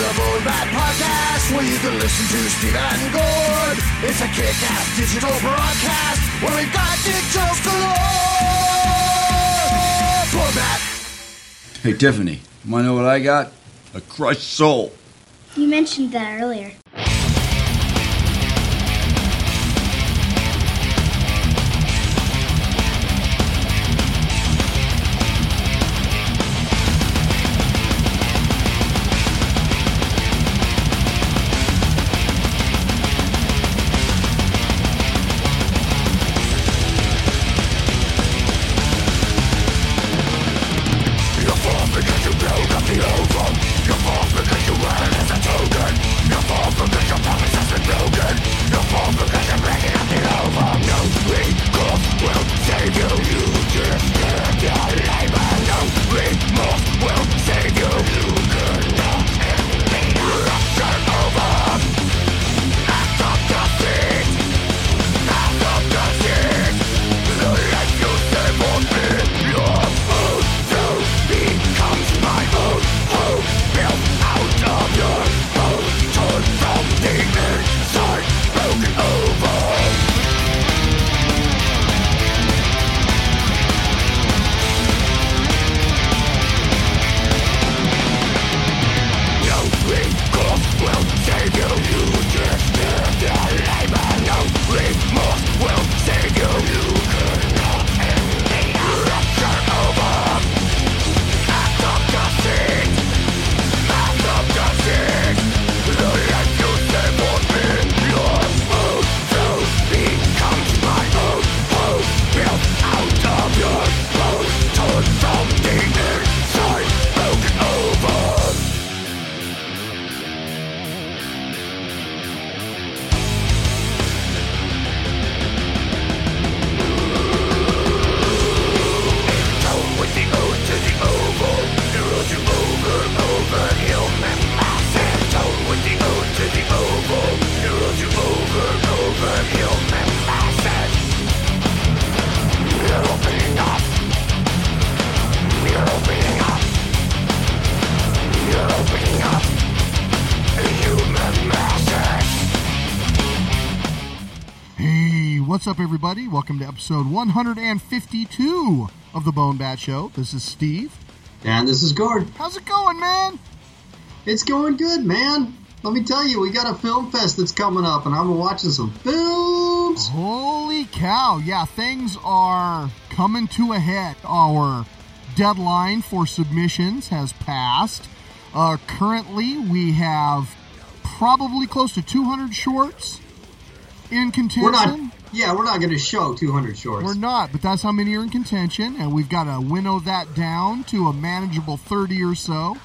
It's time for the Bone Bat Podcast, where you can listen to Steve and Gord. It's a kick-ass digital broadcast where we've got dick jokes galore. Bone Bat. Hey, Tiffany, wanna know what I got? A crushed soul. You mentioned that earlier. Welcome to episode 152 of the Bone Bat Show. This is Steve. And this is Gord. How's it going, man? It's going good, man. Let me tell you, we got a film fest that's coming up, and I'm watching some films. Holy cow. Yeah, things are coming to a head. Our deadline for submissions has passed. Uh, currently, we have probably close to 200 shorts in contention. We're not, yeah, we're not going to show 200 shorts. We're not, but that's how many are in contention, and we've got to winnow that down to a manageable 30 or so.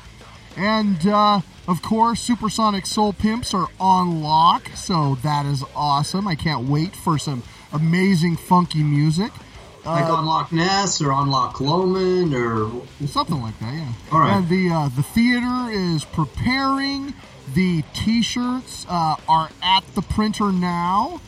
And uh, of course, Supersonic Soul Pimps are on lock, so that is awesome. I can't wait for some amazing funky music. like on Loch Ness or on Loch Lomond or Something like that, yeah. All right. And the uh, the theater is preparing. The T-shirts uh, are at the printer now,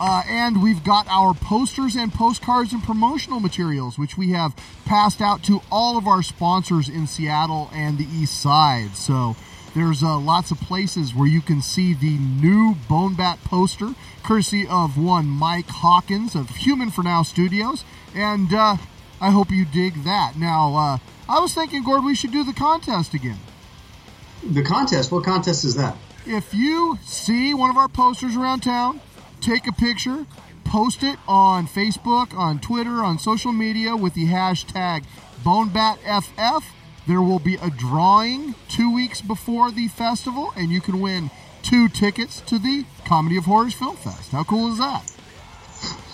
uh, and we've got our posters and postcards and promotional materials, which we have passed out to all of our sponsors in Seattle and the East Side. So there's uh, lots of places where you can see the new Bone Bat poster, courtesy of one Mike Hawkins of Human for Now Studios, and uh, I hope you dig that. Now, uh, I was thinking, Gord, we should do the contest again. the contest. What contest is that? If you see one of our posters around town, take a picture, post it on Facebook, on Twitter, on social media with the hashtag BoneBatFF. There will be a drawing two weeks before the festival, and you can win two tickets to the Comedy of Horrors Film Fest. How cool is that?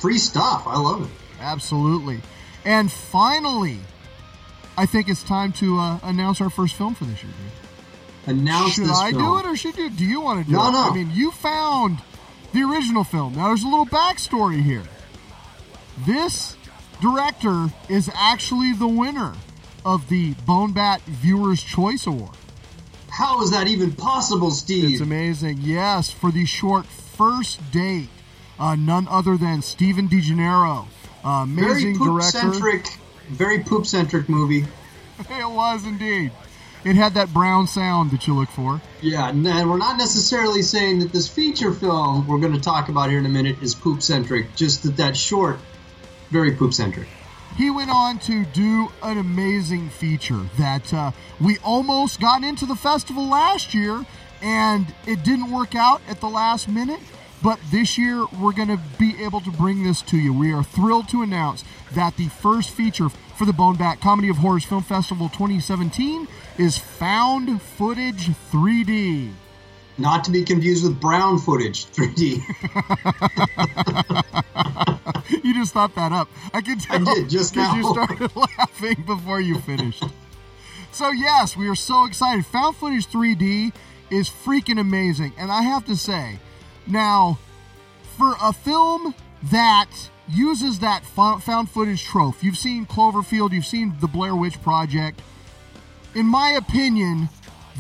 Free stuff. I love it. Absolutely. And finally, I think it's time to uh, announce our first film for this year. Dude. Announce this. Should I film. do it or should you? Do you want to do No, it? No, no. I mean, you found the original film. Now, there's a little backstory here. This director is actually the winner of the Bone Bat Viewers Choice Award. How is that even possible, Steve? It's amazing. Yes, for the short First Date, uh, none other than Steven DeGennaro, uh, very amazing poop director. centric, very poop centric movie. It was indeed. It had that brown sound that you look for. Yeah, and we're not necessarily saying that this feature film we're going to talk about here in a minute is poop centric. Just that that short, very poop centric. He went on to do an amazing feature that uh, we almost got into the festival last year, and it didn't work out at the last minute. But this year, we're going to be able to bring this to you. We are thrilled to announce that the first feature for the Bone Bat Comedy of Horrors Film Festival 2017 is Found Footage 3D. Not to be confused with brown footage 3D. you just thought that up. I can tell. did, just 'cause You started laughing before you finished. so yes, we are so excited. Found footage 3D is freaking amazing, and I have to say, now for a film that uses that found footage trope, you've seen Cloverfield, you've seen the Blair Witch Project. In my opinion,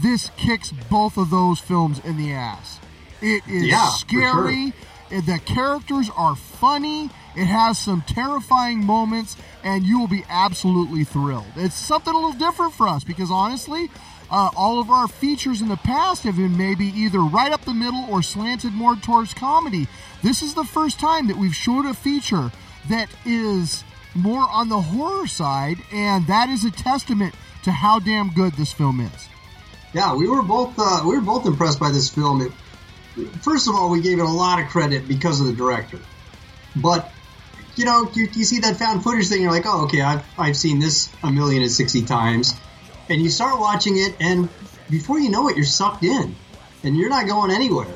this kicks both of those films in the ass. It is Yeah, scary. The characters are funny. It has some terrifying moments, and you will be absolutely thrilled. It's something a little different for us because honestly, uh, all of our features in the past have been maybe either right up the middle or slanted more towards comedy. This is the first time that we've showed a feature that is more on the horror side, and that is a testament to how damn good this film is. yeah, we were both uh, we were both impressed by this film. It, first of all, we gave it a lot of credit because of the director, but you know, you, you see that found footage thing, you're like, oh, okay, I've I've seen this a million and sixty times, and you start watching it, and before you know it, you're sucked in, and you're not going anywhere.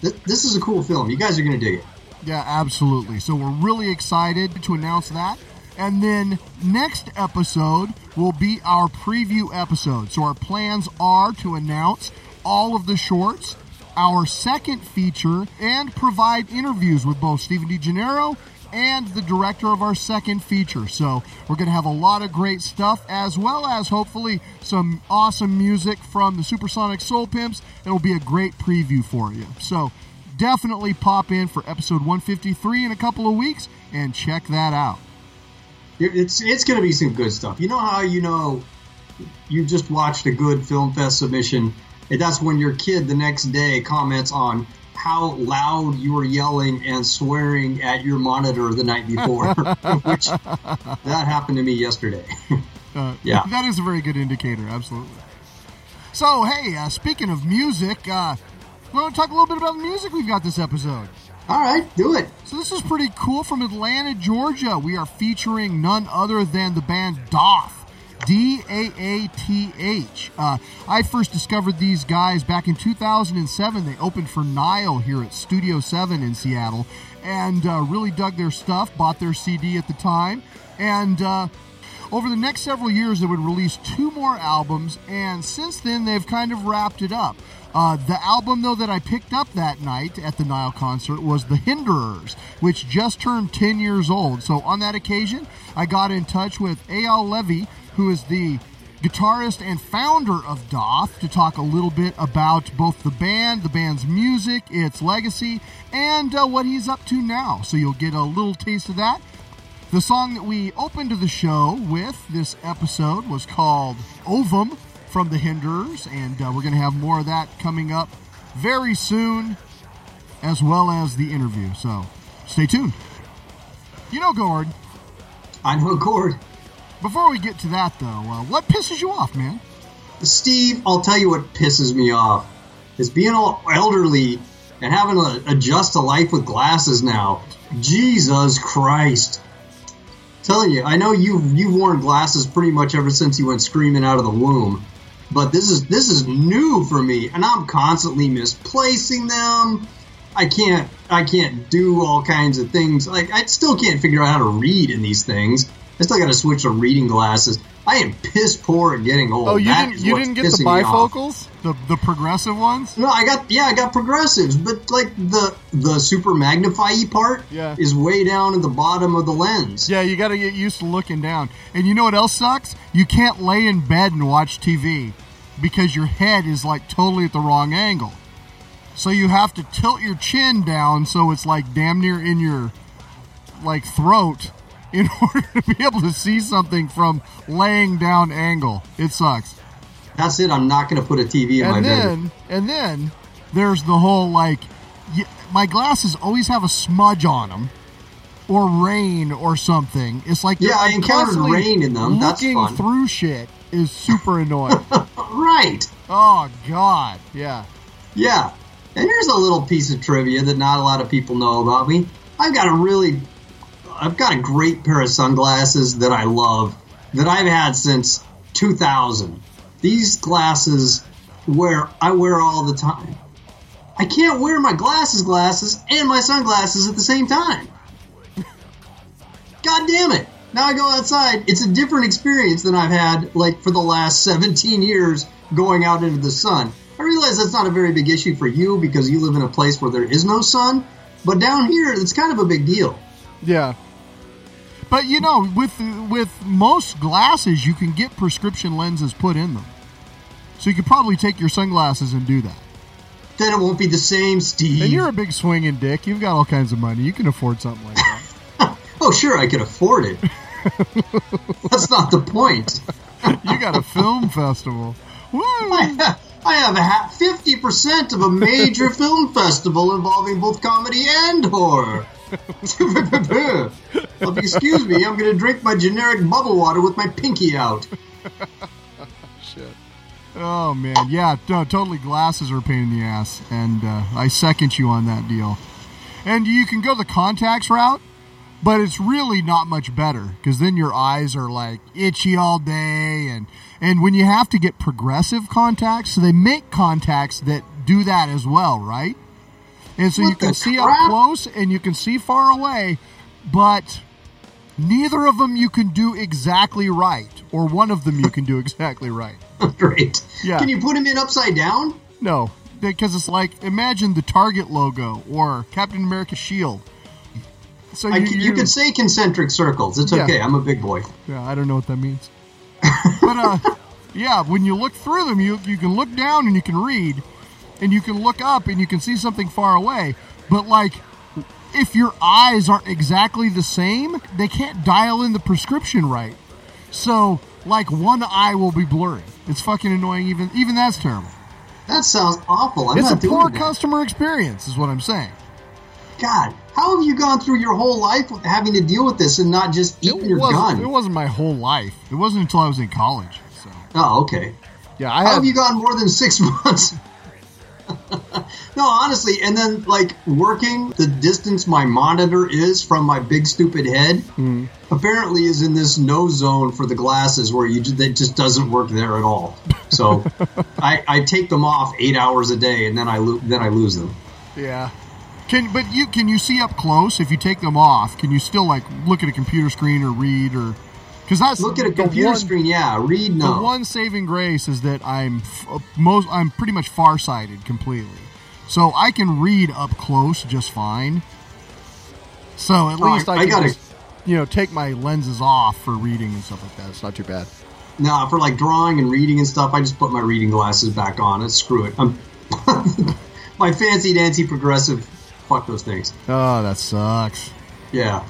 Th- this is a cool film. You guys are gonna dig it. Yeah, absolutely. So we're really excited to announce that. And then next episode will be our preview episode. So our plans are to announce all of the shorts, our second feature, and provide interviews with both Steven DeGennaro and the director of our second feature. So we're going to have a lot of great stuff, as well as hopefully some awesome music from the Supersonic Soul Pimps. It'll be a great preview for you. So definitely pop in for episode 153 in a couple of weeks and check that out. It's it's going to be some good stuff. You know how you know you just watched a good film fest submission, and that's when your kid the next day comments on how loud you were yelling and swearing at your monitor the night before, which that happened to me yesterday. Uh, Yeah. That is a very good indicator, absolutely. So, hey, uh, speaking of music, uh, we want to talk a little bit about the music we've got this episode. All right, do it. So this is pretty cool from Atlanta, Georgia. We are featuring none other than the band Daath. D A A T H. Uh, I first discovered these guys back in 2007. They opened for Nile here at Studio 7 in Seattle and uh, really dug their stuff, bought their CD at the time. And uh, over the next several years, they would release two more albums, and since then, they've kind of wrapped it up. Uh, the album, though, that I picked up that night at the Nile concert was The Hinderers, which just turned 10 years old. So, on that occasion, I got in touch with Eyal Levi, who is the guitarist and founder of Daath, to talk a little bit about both the band, the band's music, its legacy, and uh, what he's up to now. So, you'll get a little taste of that. The song that we opened the show with this episode was called Ovum from the Hinderers, and uh, we're going to have more of that coming up very soon, as well as the interview. So stay tuned. You know, Gord, I know, Gord. before we get to that, though, uh, what pisses you off, man? Steve, I'll tell you what pisses me off is being all elderly and having to adjust to life with glasses now. Jesus Christ. Telling you, I know you you've worn glasses pretty much ever since you went screaming out of the womb. But this is this is new for me and I'm constantly misplacing them I can't I can't do all kinds of things. Like I still can't figure out how to read in these things. I still got to switch to reading glasses. I am piss poor at getting old. Oh, you That didn't you didn't get the pissing me off. bifocals, the the progressive ones? No, I got yeah, I got progressives, but like the the super magnify part Yeah. is way down at the bottom of the lens. Yeah, you got to get used to looking down. And you know what else sucks? You can't lay in bed and watch TV because your head is like totally at the wrong angle. So you have to tilt your chin down so it's like damn near in your like throat in order to be able to see something from laying down angle. It sucks. That's it. I'm not going to put a TV in my bed. and bedroom. then and then there's the whole like y- my glasses always have a smudge on them or rain or something it's like Yeah, I encountered rain in them. That's looking fun. through shit is super annoying Right. oh god yeah Yeah. And here's a little piece of trivia that not a lot of people know about me. I've got a really, I've got a great pair of sunglasses that I love that I've had since 2000. These glasses wear I wear all the time. I can't wear my glasses glasses and my sunglasses at the same time. God damn it. Now I go outside. It's a different experience than I've had like for the last 17 years going out into the sun. I realize that's not a very big issue for you because you live in a place where there is no sun, but down here it's kind of a big deal. yeah but you know with with most glasses you can get prescription lenses put in them so you could probably take your sunglasses and do that Then it won't be the same, Steve. and you're a big swinging dick you've got all kinds of money you can afford something like that oh, sure, I can afford it. that's not the point. you got a film festival Woo! I have a fifty percent of a major film festival involving both comedy and horror. well, excuse me, I'm going to drink my generic bubble water with my pinky out. Shit. Oh man, yeah, no, totally. Glasses are a pain in the ass, and uh, I second you on that deal. And you can go the contacts route, but it's really not much better because then your eyes are like itchy all day, and and when you have to get progressive contacts, so they make contacts that do that as well, right? And so What you can see crap? up close and you can see far away, but neither of them you can do exactly right, or one of them you can do exactly right. Oh, great. Yeah. Can you put him in upside down? No, because it's like imagine the Target logo or Captain America shield. So I you, can, you could say concentric circles. It's Yeah. okay. I'm a big boy. yeah, I don't know what that means, but uh, yeah, when you look through them, you you can look down and you can read, and you can look up and you can see something far away. But like, if your eyes aren't exactly the same, they can't dial in the prescription right. So like one eye will be blurry. It's fucking annoying. Even even that's terrible. That sounds awful. I'm it's a poor that. customer experience, is what I'm saying. God, how have you gone through your whole life with having to deal with this and not just eating your gun? It wasn't my whole life. It wasn't until I was in college. So Oh, okay. yeah, I How had. have you gone more than six months? no, honestly, and then like working the distance my monitor is from my big stupid head Hmm. apparently is in this no zone for the glasses where you that just doesn't work there at all. So I, I take them off eight hours a day and then I lo- then I lose them. yeah. Can but you can you see up close if you take them off? Can you still like look at a computer screen or read or because that's Look at a computer one- screen, yeah. Read The one saving grace is that I'm f- most I'm pretty much farsighted completely, so I can read up close just fine. So at Oh, least I, I can gotta- just, you know take my lenses off for reading and stuff like that. It's not too bad. No, for like drawing and reading and stuff, I just put my reading glasses back on and screw it. I'm my fancy dancy progressive. Fuck those things. Oh, that sucks. Yeah.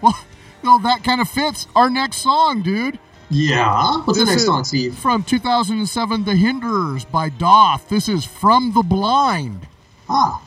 Well, well, that kind of fits our next song, dude. Yeah. What's the next song, Steve? From 2007, The Hinderers by Daath. This is From the Blind. Ah.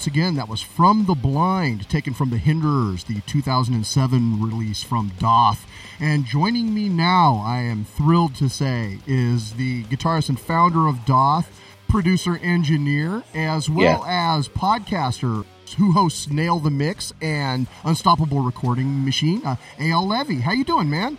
Once again, that was From the Blind, taken from The Hinderers, the 2007 release from Daath. And joining me now, I am thrilled to say, is the guitarist and founder of Daath, producer, engineer, as well as podcaster who hosts Nail the Mix and Unstoppable Recording Machine, uh, Eyal Levi. How you doing, man?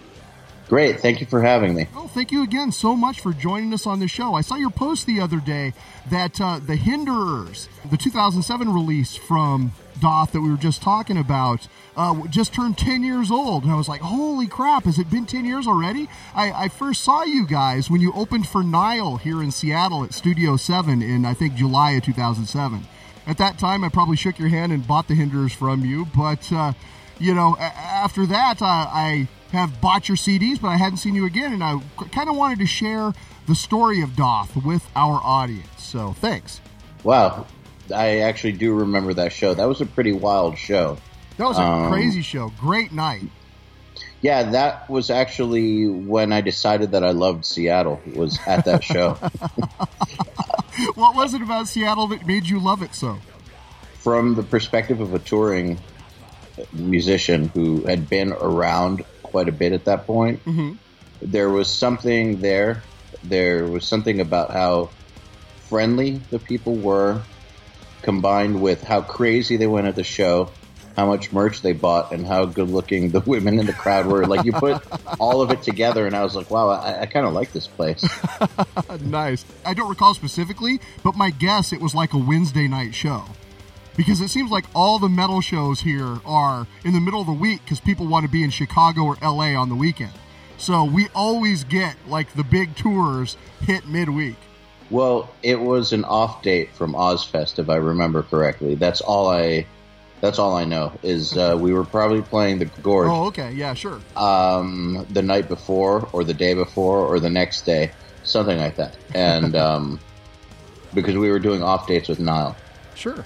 Great. Thank you for having me. Well, thank you again so much for joining us on the show. I saw your post the other day that uh, The Hinderers, the 2007 release from Daath that we were just talking about, uh, just turned 10 years old. And I was like, holy crap, has it been 10 years already? I, I first saw you guys when you opened for Nile here in Seattle at Studio 7 in, I think, July of 2007. At that time, I probably shook your hand and bought The Hinderers from you, but, uh, you know, after that, uh, I have bought your CDs, but I hadn't seen you again, and I kind of wanted to share the story of Daath with our audience. So thanks. Wow. I actually do remember that show. That was a pretty wild show. That was a Um, crazy show. Great night. Yeah, that was actually when I decided that I loved Seattle. Was at that show. What was it about Seattle that made you love it so? From the perspective of a touring musician who had been around quite a bit at that point, mm-hmm. there was something there. There was something about how friendly the people were, combined with how crazy they went at the show, how much merch they bought, and how good looking the women in the crowd were. Like you put all of it together, and I was like, wow, I, I kind of like this place. nice. I don't recall specifically, but my guess it was like a Wednesday night show. Because it seems like all the metal shows here are in the middle of the week because people want to be in Chicago or LA on the weekend. So we always get like the big tours hit midweek. Well, it was an off date from Ozzfest, if I remember correctly. That's all I. That's all I know is uh, we were probably playing the Gorge Oh, okay. Yeah, sure. um, the night before, or the day before, or the next day, something like that. And um, because we were doing off dates with Nile, Sure.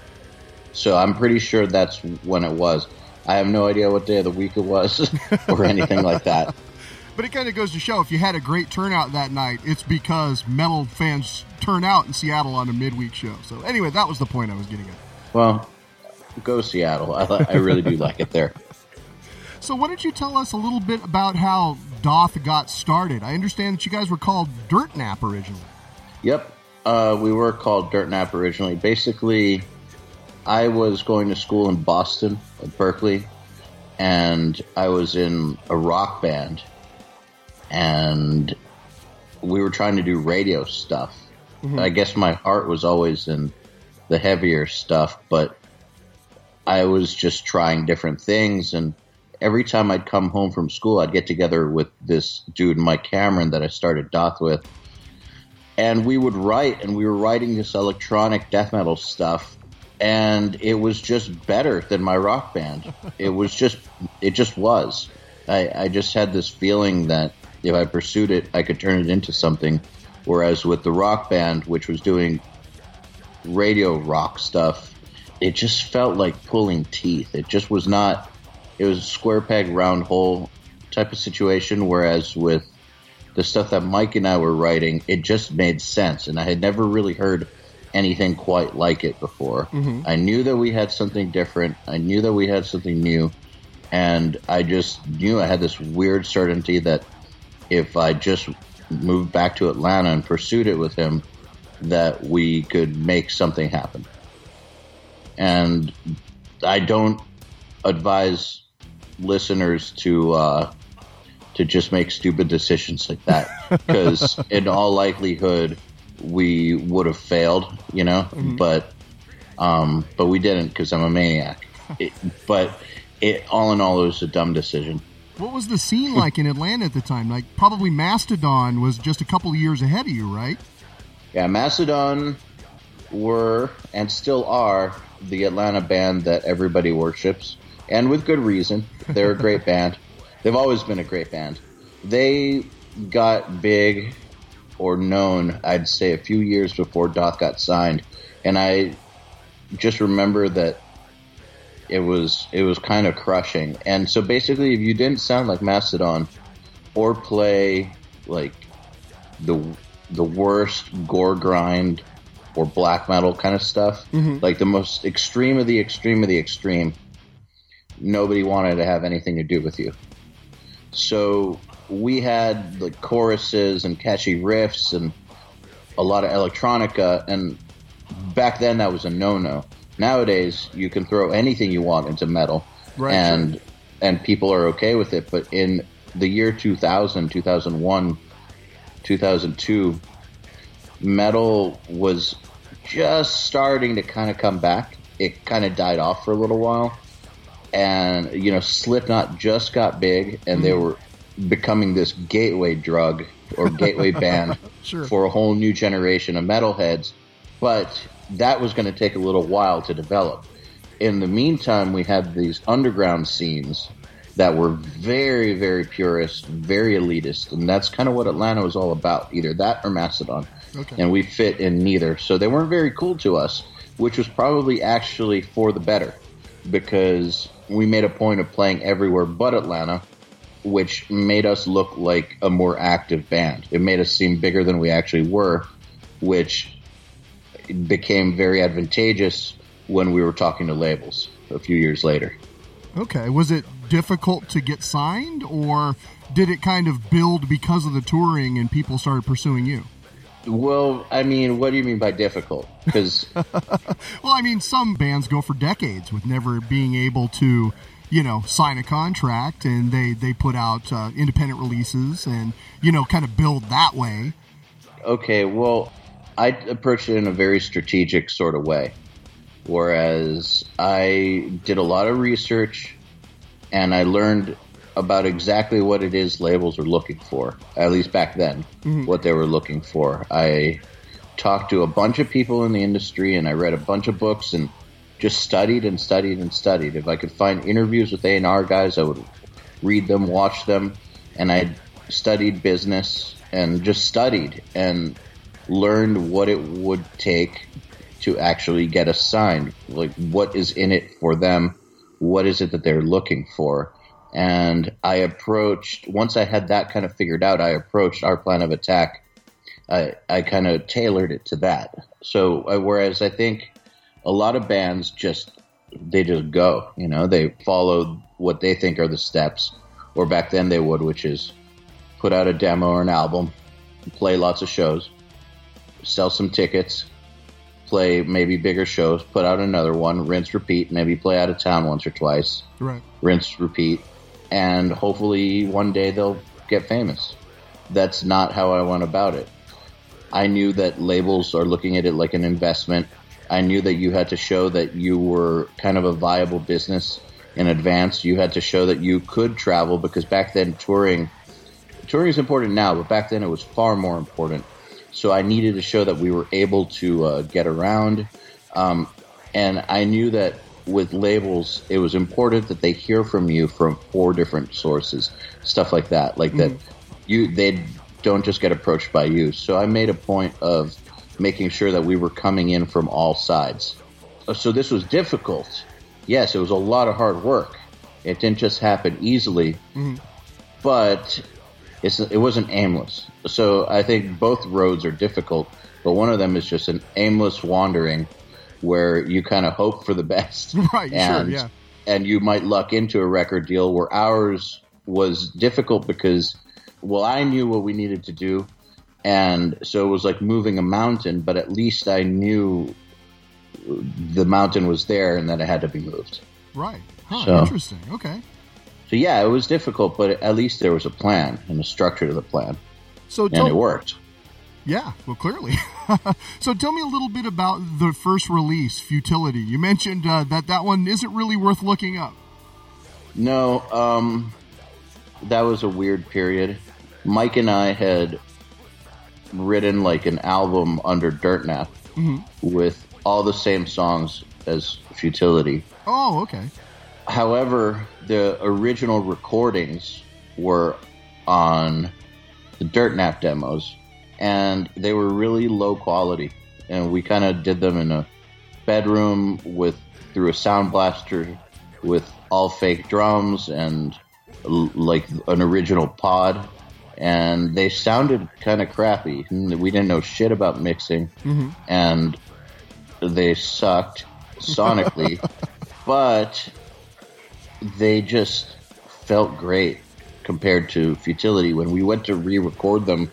So I'm pretty sure that's when it was. I have no idea what day of the week it was, or anything like that. But it kind of goes to show if you had a great turnout that night, it's because metal fans turn out in Seattle on a midweek show. So, anyway, that was the point I was getting at. Well, go Seattle. I, I really do like it there. So, why don't you tell us a little bit about how Daath got started? I understand that you guys were called Dirt Nap originally. Yep. Uh, we were called Dirt Nap originally. Basically, I was going to school in Boston, at Berklee, and I was in a rock band, and we were trying to do radio stuff. Mm-hmm. I guess my heart was always in the heavier stuff, but I was just trying different things. And every time I'd come home from school, I'd get together with this dude, Mike Kameron, that I started Daath with and we would write and we were writing this electronic death metal stuff and it was just better than my rock band. It was just it just was. I, I just had this feeling that if i pursued it i could turn it into something. Whereas with the rock band which was doing radio rock stuff it just felt like pulling teeth. It just was not it was a square peg round hole type of situation. Whereas with the stuff that Mike and I were writing, it just made sense, and I had never really heard anything quite like it before. I knew that we had something different. I knew that we had something new, and I just knew I had this weird certainty that if I just moved back to Atlanta and pursued it with him, that we could make something happen. And I don't advise listeners to uh, to just make stupid decisions like that because in all likelihood we would have failed, you know. But um, but we didn't because I'm a maniac. It, but it all in all, it was a dumb decision. What was the scene like in Atlanta at the time? Like, probably Mastodon was just a couple of years ahead of you, right? Yeah, Mastodon were and still are the Atlanta band that everybody worships, and with good reason. They're a great band. They've always been a great band. They got big or known, I'd say, a few years before Daath got signed, and I just remember that it was it was kind of crushing. And so basically, if you didn't sound like Mastodon or play like the the worst gore grind or black metal kind of stuff, mm-hmm. like the most extreme of the extreme of the extreme, nobody wanted to have anything to do with you. So we had the choruses and catchy riffs and a lot of electronica, and back then that was a no-no. Nowadays, you can throw anything you want into metal, Right, and and people are okay with it. But in the year 2000, 2001, 2002, metal was just starting to kind of come back. It kind of died off for a little while, and you know, Slipknot just got big, and they mm-hmm. were becoming this gateway drug or gateway band Sure. for a whole new generation of metalheads. But that was going to take a little while to develop. In the meantime, we had these underground scenes that were very, very purist, very elitist, and that's kind of what Atlanta was all about. Either that or Mastodon, Okay. and we fit in neither. So they weren't very cool to us, which was probably actually for the better, because we made a point of playing everywhere but Atlanta, which made us look like a more active band. It made us seem bigger than we actually were, which became very advantageous when we were talking to labels a few years later. Okay. Was it difficult to get signed, or did it kind of build because of the touring and people started pursuing you? Well, I mean, what do you mean by difficult? Because Well, I mean, some bands go for decades with never being able to, you know, sign a contract, and they they put out uh, independent releases and you know kind of build that way. okay, well, I approached it in a very strategic sort of way. Whereas I did a lot of research and I learned about exactly what it is labels are looking for, at least back then, what they were looking for. I talked to a bunch of people in the industry and I read a bunch of books and just studied and studied and studied. If I could find interviews with A&R guys, I would read them, watch them, and I studied business and just studied and learned what it would take to actually get us signed. Like what is in it for them? What is it that they're looking for? And I approached once I had that kind of figured out. I approached our plan of attack. I I kind of tailored it to that. So uh, whereas I think a lot of bands just they just go. You know, they follow what they think are the steps, or back then they would, which is put out a demo or an album, play lots of shows, sell some tickets, play maybe bigger shows, put out another one, rinse, repeat, maybe play out of town once or twice, Right. rinse, repeat, and hopefully one day they'll get famous. That's not how I went about it. I knew that labels are looking at it like an investment. I knew that you had to show that you were kind of a viable business in advance. You had to show that you could travel because back then touring touring is important now, but back then it was far more important. So I needed to show that we were able to uh, get around, um, and I knew that with labels, it was important that they hear from you from four different sources, stuff like that, like that. You they don't just get approached by you. So I made a point of making sure that we were coming in from all sides. Uh, So this was difficult. Yes, it was a lot of hard work. It didn't just happen easily, but it's it wasn't aimless. So I think both roads are difficult, but one of them is just an aimless wandering where you kind of hope for the best. Right, sure, and, yeah. And you might luck into a record deal where ours was difficult because, well, I knew what we needed to do. And so it was like moving a mountain, but at least I knew the mountain was there and that it had to be moved. Right. Huh, So- Interesting. Okay. So yeah, it was difficult, but at least there was a plan and a structure to the plan, So and it worked. Yeah, well, clearly. so tell me a little bit about the first release, Futility. You mentioned uh, that that one isn't really worth looking up. No, um, that was a weird period. Mike and I had written like an album under Dirt Nap mm-hmm. with all the same songs as Futility. Oh, okay. However, the original recordings were on the Dirt Nap demos, and they were really low quality. And we kind of did them in a bedroom with through a sound blaster with all fake drums and like an original pod. And they sounded kind of crappy. We didn't know shit about mixing, mm-hmm. and they sucked sonically, but they just felt great compared to Futility. When we went to re-record them,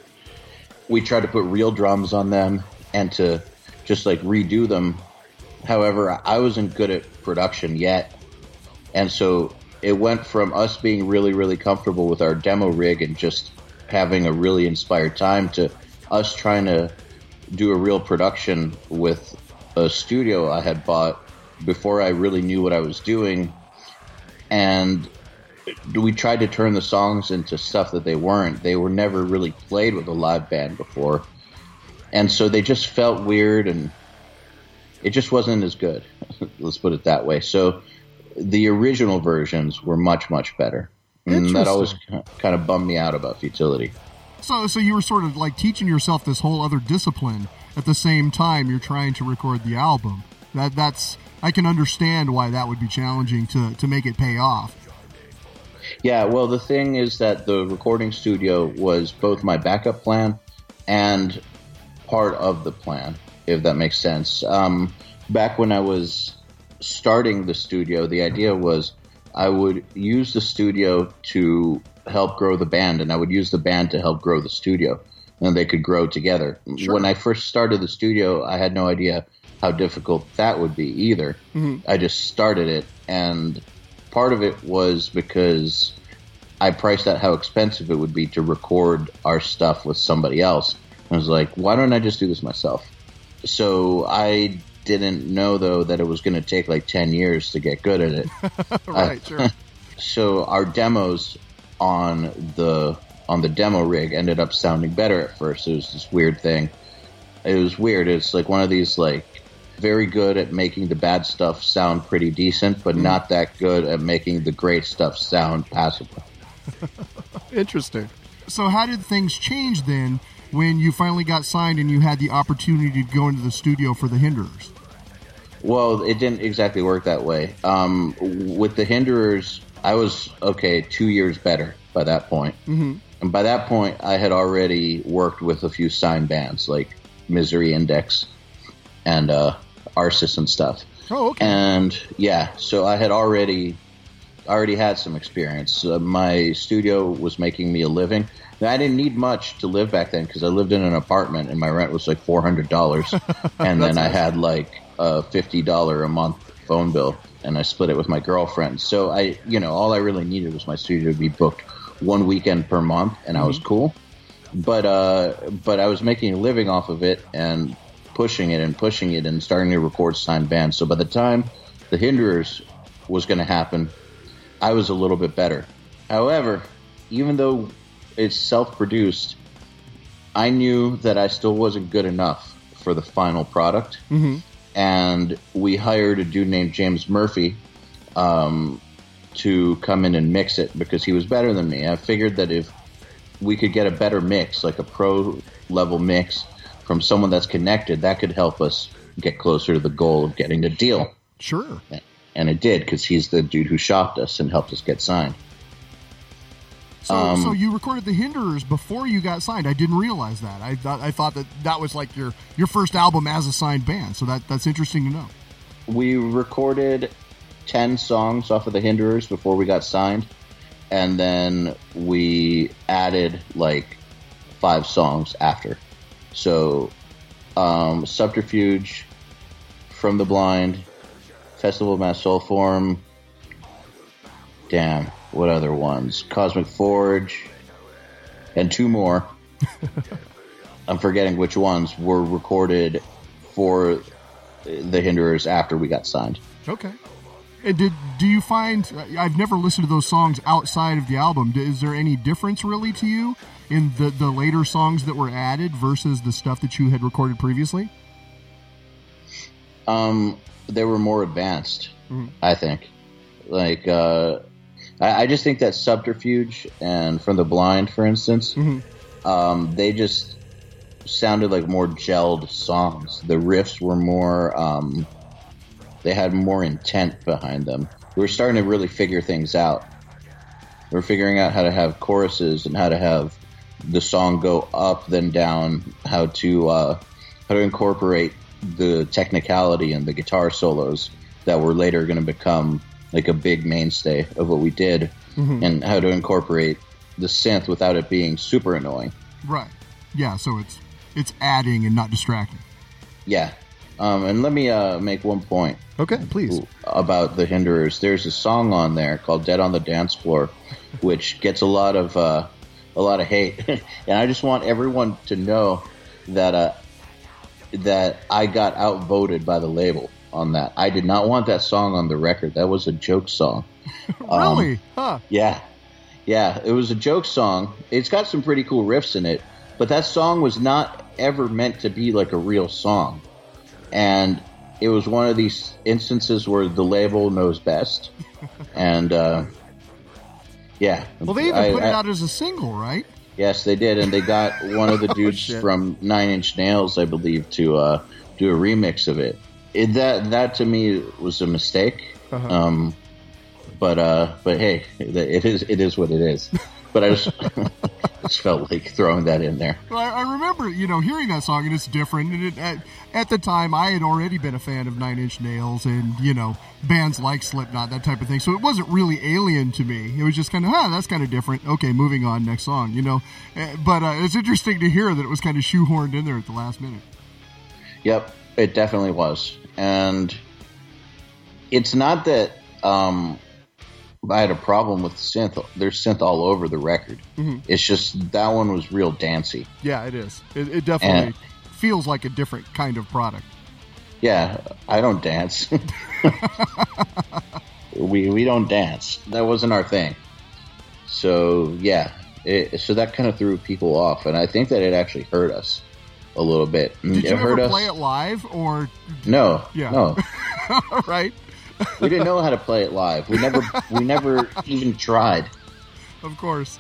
we tried to put real drums on them and to just like redo them. However, I wasn't good at production yet, and so it went from us being really, really comfortable with our demo rig and just having a really inspired time to us trying to do a real production with a studio I had bought before I really knew what I was doing. And we tried to turn the songs into stuff that they weren't. They were never really played with a live band before. And so they just felt weird and it just wasn't as good. Let's put it that way. So the original versions were much, much better. And that always kind of bummed me out about Futility. So, so you were sort of like teaching yourself this whole other discipline at the same time you're trying to record the album. That that's I can understand why that would be challenging to to make it pay off. Yeah, well, the thing is that the recording studio was both my backup plan and part of the plan, if that makes sense. Um, back when I was starting the studio, the idea was I would use the studio to help grow the band, and I would use the band to help grow the studio, and they could grow together. When I first started the studio, I had no idea how difficult that would be either. Mm-hmm. I just started it, and part of it was because I priced out how expensive it would be to record our stuff with somebody else. I was like, why don't I just do this myself? So I didn't know though that it was going to take like 10 years to get good at it. Uh, right, sure. so our demos on the on the demo rig ended up sounding better at first. It was this weird thing. It was weird. It's like one of these like very good at making the bad stuff sound pretty decent, but mm-hmm. not that good at making the great stuff sound passable. Interesting. So, how did things change then when you finally got signed and you had the opportunity to go into the studio for the Hinderers? Well, it didn't exactly work that way. Um, with the Hinderers, I was okay two years better by that point. Mm-hmm. And by that point, I had already worked with a few signed bands like Misery Index and uh, Arsis and stuff. Oh, okay. And yeah, so I had already already had some experience. Uh, my studio was making me a living. I didn't need much to live back then because I lived in an apartment and my rent was like four hundred dollars, and then I had like a fifty dollar a month phone bill, and I split it with my girlfriend. So I, you know, all I really needed was my studio to be booked one weekend per month, and I was cool. But uh, but I was making a living off of it and pushing it and pushing it and starting to record signed bands. So by the time the Hinderers was going to happen, I was a little bit better. However, even though it's self produced, I knew that I still wasn't good enough for the final product. Mm-hmm. And we hired a dude named James Murphy um, to come in and mix it because he was better than me. I figured that if we could get a better mix, like a pro level mix from someone that's connected, that could help us get closer to the goal of getting a deal. Sure. And it did because he's the dude who shopped us and helped us get signed. So, Um, so you recorded the Hinderers before you got signed. I didn't realize that. I thought I thought that that was like your your first album as a signed band. So that that's interesting to know. we recorded 10 songs off of the Hinderers before we got signed. And then we added like five songs after. So, um, Subterfuge, From the Blind, Festival of Mass Soul Form. Damn, what other ones? Cosmic Forge, and two more. I'm forgetting which ones were recorded for the Hinderers after we got signed. Okay. And did do you find I've never listened to those songs outside of the album. Is there any difference really to you in the the later songs that were added versus the stuff that you had recorded previously? Um, they were more advanced, I think. Like, uh, I, I just think that Subterfuge and From the Blind, for instance, um, they just sounded like more gelled songs. The riffs were more, um, they had more intent behind them. We were starting to really figure things out. We were figuring out how to have choruses and how to have the song go up then down, how to uh, how to incorporate the technicality and the guitar solos that were later going to become like a big mainstay of what we did, and how to incorporate the synth without it being super annoying. Right. Yeah. So it's it's adding and not distracting. Yeah. Um, and let me uh, make one point Okay. Please. about the Hinderers. There's a song on there called "Dead on the Dance Floor," which gets a lot of uh, a lot of hate, and I just want everyone to know that uh, that I got outvoted by the label on that. I did not want that song on the record. That was a joke song. really? Huh. Yeah. Yeah, it was a joke song. It's got some pretty cool riffs in it, but that song was not ever meant to be like a real song. And it was one of these instances where the label knows best. and uh yeah. Well, they even I- put I- it out as a single, right? Yes, they did, and they got one of the dudes shit. from Nine Inch Nails, I believe, to uh, do a remix of it. It. That that to me was a mistake. Uh-huh. Um, but uh, but hey, it is it is what it is. But I just just felt like throwing that in there. Well, I, I remember, you know, hearing that song, and it's different. And it, at, at the time, I had already been a fan of Nine Inch Nails and you know bands like Slipknot, that type of thing. So it wasn't really alien to me. It was just kind of, huh, that's kind of different. Okay, moving on, next song, you know. Uh, But uh, it's interesting to hear that it was kind of shoehorned in there at the last minute. Yep, it definitely was. And it's not that um, I had a problem with synth. There's synth all over the record. It's just that one was real dancey. Yeah, it is. It, it definitely And- feels like a different kind of product. Yeah, I don't dance. we we don't dance. That wasn't our thing. So yeah, it, so that kind of threw people off, and I think that it actually hurt us a little bit. Did it you ever us. play it live or No, Yeah. no, right? we didn't know how to play it live. We never we never even tried. Of course.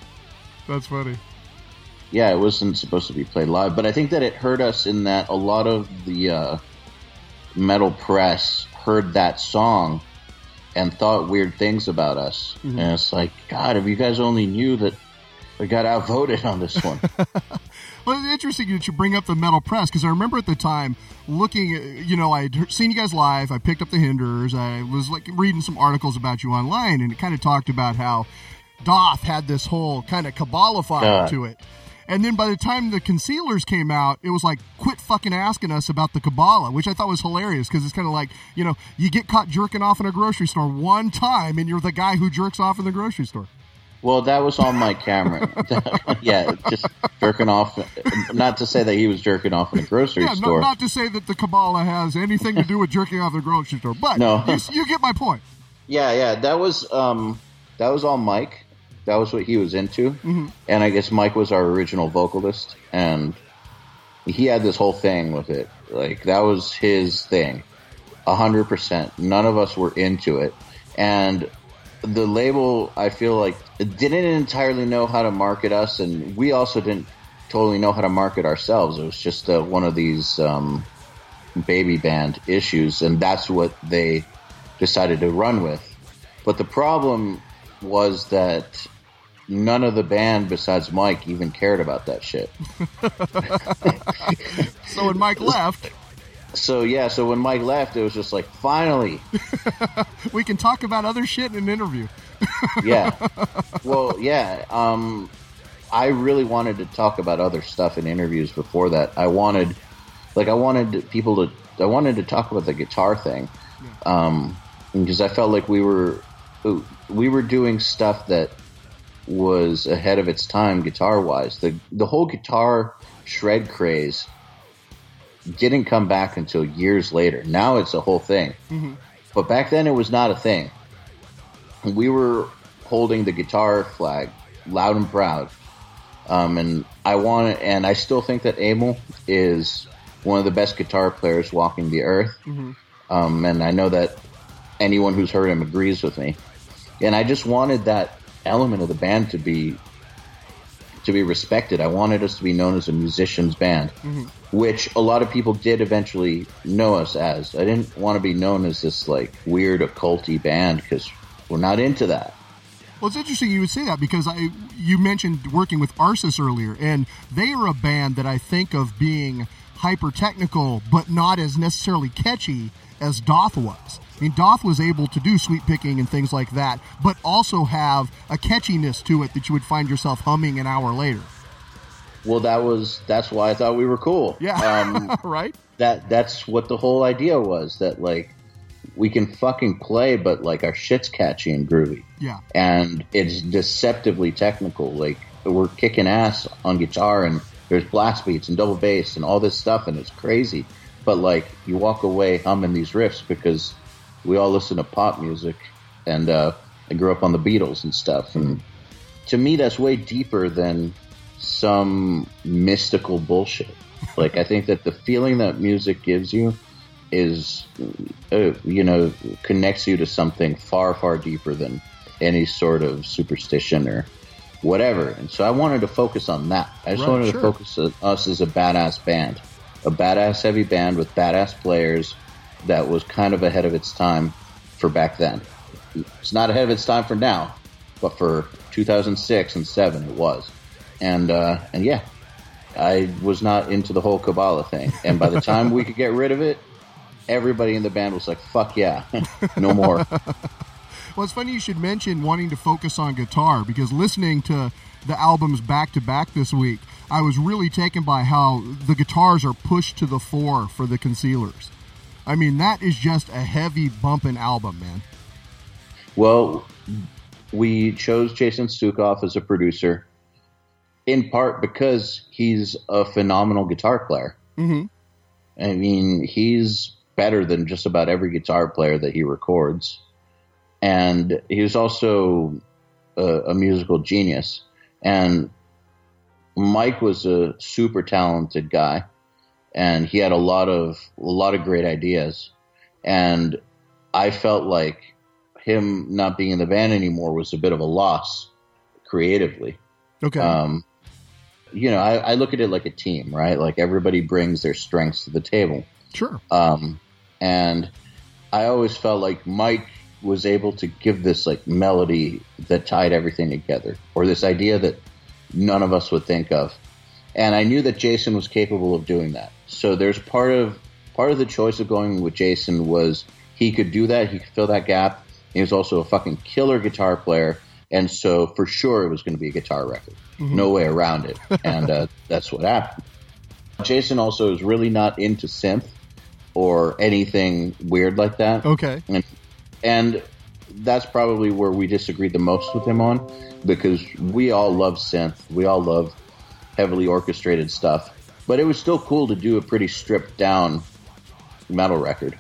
That's funny. Yeah, it wasn't supposed to be played live, but I think that it hurt us in that a lot of the uh, metal press heard that song and thought weird things about us. And it's like, God, if you guys only knew that we got outvoted on this one. Well, it's interesting that you bring up the metal press because I remember at the time looking, at, you know, I'd seen you guys live. I picked up the Hinders. I was like reading some articles about you online, and it kind of talked about how Daath had this whole kind of Kabbalah file to it. And then by the time the concealers came out, it was like, quit fucking asking us about the Kabbalah, which I thought was hilarious because it's kind of like, you know, you get caught jerking off in a grocery store one time and you're the guy who jerks off in the grocery store. Well, that was on my camera. yeah, just jerking off. Not to say that he was jerking off in a grocery Yeah, not, store. not to say that the Kabbalah has anything to do with jerking off at the grocery store, but No. you, you get my point. Yeah, yeah, that was um, that was all Mike. That was what he was into, and I guess Mike was our original vocalist, and he had this whole thing with it. Like that was his thing, a hundred percent. None of us were into it, and the label I feel like didn't entirely know how to market us, and we also didn't totally know how to market ourselves. It was just uh, one of these um, baby band issues, and that's what they decided to run with. But the problem was that none of the band besides Mike even cared about that shit. So when Mike left, So yeah, so when Mike left, it was just like finally, we can talk about other shit in an interview. yeah. Well, yeah. Um, I really wanted to talk about other stuff in interviews before that. I wanted, like, I wanted people to, I wanted to talk about the guitar thing, um, because I felt like we were, we were doing stuff that was ahead of its time guitar wise. The the whole guitar shred craze didn't come back until years later. Now it's a whole thing, but back then it was not a thing we were holding the guitar flag loud and proud. Um, and I want and I still think that Emil is one of the best guitar players walking the earth. Um, and I know that anyone who's heard him agrees with me. And I just wanted that element of the band to be to be respected. I wanted us to be known as a musicians band, which a lot of people did eventually know us as. I didn't want to be known as this like weird occulty band because we're not into that. Well, it's interesting you would say that because I you mentioned working with Arsis earlier, and they are a band that I think of being hyper technical, but not as necessarily catchy as Daath was. I mean, Daath was able to do sweet picking and things like that, but also have a catchiness to it that you would find yourself humming an hour later. Well, that was that's why I thought we were cool. Yeah, Um, right. that that's what the whole idea was. That like we can fucking play, but like our shit's catchy and groovy, Yeah, and it's deceptively technical. Like we're kicking ass on guitar, and there's blast beats and double bass and all this stuff, and it's crazy. But like you walk away humming these riffs because we all listen to pop music, and uh, I grew up on the Beatles and stuff, and to me that's way deeper than some mystical bullshit. Like I think that the feeling that music gives you is, uh, you know, connects you to something far, far deeper than any sort of superstition or whatever. And so I wanted to focus on that. I just Right, wanted sure. to focus on us as a badass band, a badass heavy band with badass players that was kind of ahead of its time for back then. It's not ahead of its time for now, but for 2006 and seven, it was. And uh, and yeah, I was not into the whole Kabbalah thing. And by the time we could get rid of it, everybody in the band was like, "Fuck yeah, no more." Well, it's funny you should mention wanting to focus on guitar because listening to the albums back to back this week, I was really taken by how the guitars are pushed to the fore for the concealers. I mean, that is just a heavy bumping album, man. Well, we chose Jason Suecof as a producer in part because he's a phenomenal guitar player. Mhm. I mean, he's better than just about every guitar player that he records. And he was also a, a musical genius. And Mike was a super talented guy and he had a lot of a lot of great ideas. And I felt like him not being in the band anymore was a bit of a loss creatively. Okay. Um, you know, I, I look at it like a team, right? Like everybody brings their strengths to the table. sure. Um, and I always felt like Mike was able to give this like melody that tied everything together, or this idea that none of us would think of. And I knew that Jason was capable of doing that. So there's part of part of the choice of going with Jason was he could do that, he could fill that gap. He was also a fucking killer guitar player, and so for sure it was going to be a guitar record. No way around it, and uh, that's what happened. Jason also is really not into synth or anything weird like that. Okay. And, and that's probably where we disagreed the most with him on because we all love synth. We all love heavily orchestrated stuff. But it was still cool to do a pretty stripped down metal record.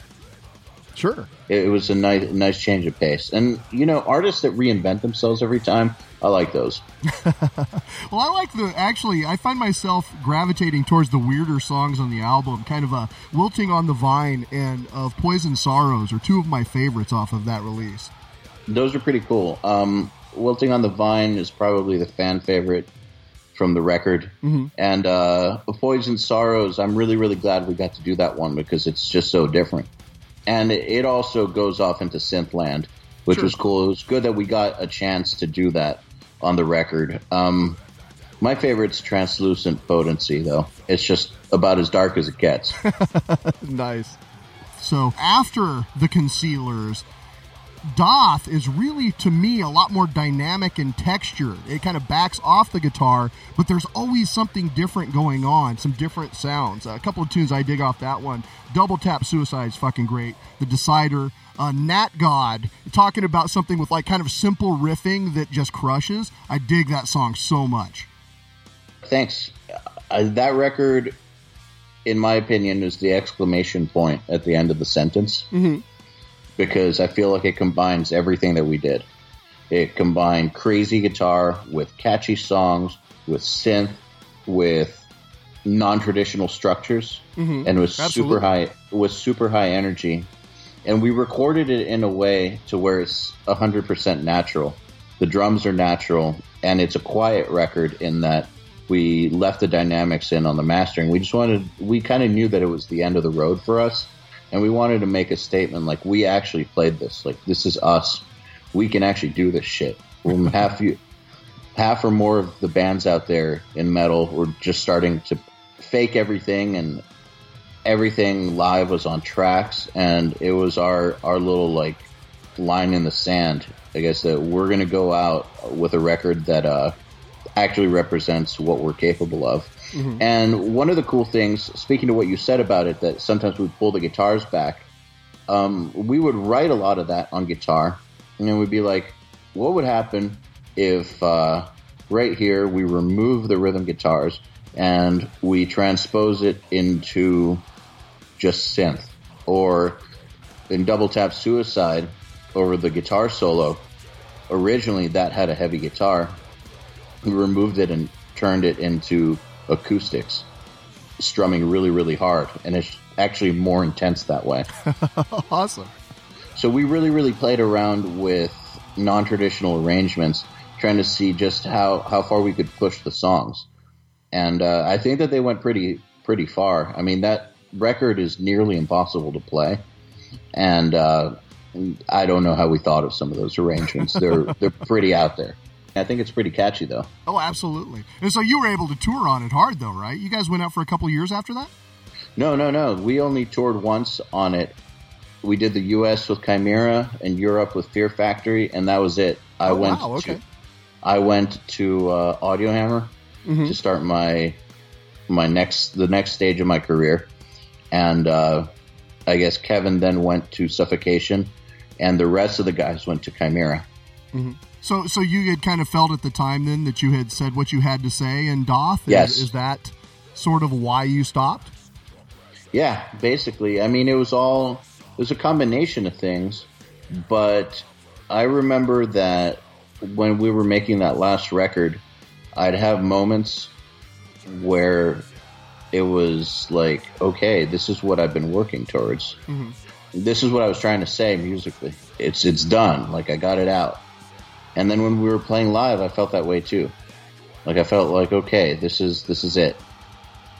Sure. It, it was a nice, nice change of pace. And, you know, artists that reinvent themselves every time, I like those. Well, I like the actually. I find myself gravitating towards the weirder songs on the album, kind of a "Wilting on the Vine" and of "Poison Sorrows" are two of my favorites off of that release. Those are pretty cool. Um, Wilting on the Vine is probably the fan favorite from the record. And uh, Poison Sorrows, I'm really, really glad we got to do that one because it's just so different. And it, it also goes off into Synthland, which Sure. was cool. It was good that we got a chance to do that on the record. Um, my favorite's Translucent Potency, though. It's just about as dark as it gets. nice. So after the concealers, Daath is really, to me, a lot more dynamic and texture. It kind of backs off the guitar, but there's always something different going on, some different sounds. a couple of tunes I dig off that one. Double Tap Suicide's fucking great. The Decider, uh, Nat God, talking about something with like kind of simple riffing that just crushes. I dig that song so much. Thanks. Uh, that record, in my opinion, is the exclamation point at the end of the sentence because I feel like it combines everything that we did. It combined crazy guitar with catchy songs, with synth, with non-traditional structures, mm-hmm. and with Absolutely. super high with super high energy. And we recorded it in a way to where it's hundred percent natural. The drums are natural, and it's a quiet record in that we left the dynamics in on the mastering. We just wanted, we kind of knew that it was the end of the road for us, and we wanted to make a statement like we actually played this, like this is us. We can actually do this shit, When half you, half or more of the bands out there in metal were just starting to fake everything, and everything live was on tracks, and it was our our little like line in the sand. I guess that we're gonna go out with a record that uh, actually represents what we're capable of. And one of the cool things, speaking to what you said about it, that sometimes we pull the guitars back. Um, we would write a lot of that on guitar, and then we'd be like, "What would happen if uh, right here we remove the rhythm guitars and we transpose it into just synth, or in Double Tap Suicide over the guitar solo? Originally, that had a heavy guitar. We removed it and turned it into acoustics, strumming really, really hard, and it's actually more intense that way. awesome. So we really, really played around with non-traditional arrangements, trying to see just how, how far we could push the songs. And uh, I think that they went pretty pretty far. I mean, that record is nearly impossible to play, and uh, I don't know how we thought of some of those arrangements. They're they're pretty out there. I think it's pretty catchy though. Oh, absolutely. And so you were able to tour on it hard, though, right? You guys went out for a couple years after that. No, no, no. We only toured once on it. We did the U.S. with Chimaira and Europe with Fear Factory, and that was it. I Oh, went. wow, okay. To, I went to uh, Audiohammer Mm-hmm. to start my my next the next stage of my career, and uh, I guess Kevin then went to Suffocation, and the rest of the guys went to Chimaira. So, so you had kind of felt at the time then that you had said what you had to say in Daath. Is, Yes. Is that sort of why you stopped? Yeah, basically. I mean, it was all it was a combination of things, but I remember that when we were making that last record, I'd have moments where it was like, okay, this is what I've been working towards. Mm-hmm. This is what I was trying to say musically. It's it's done. Like I got it out. And then when we were playing live, I felt that way too. Like I felt like, okay, this is this is it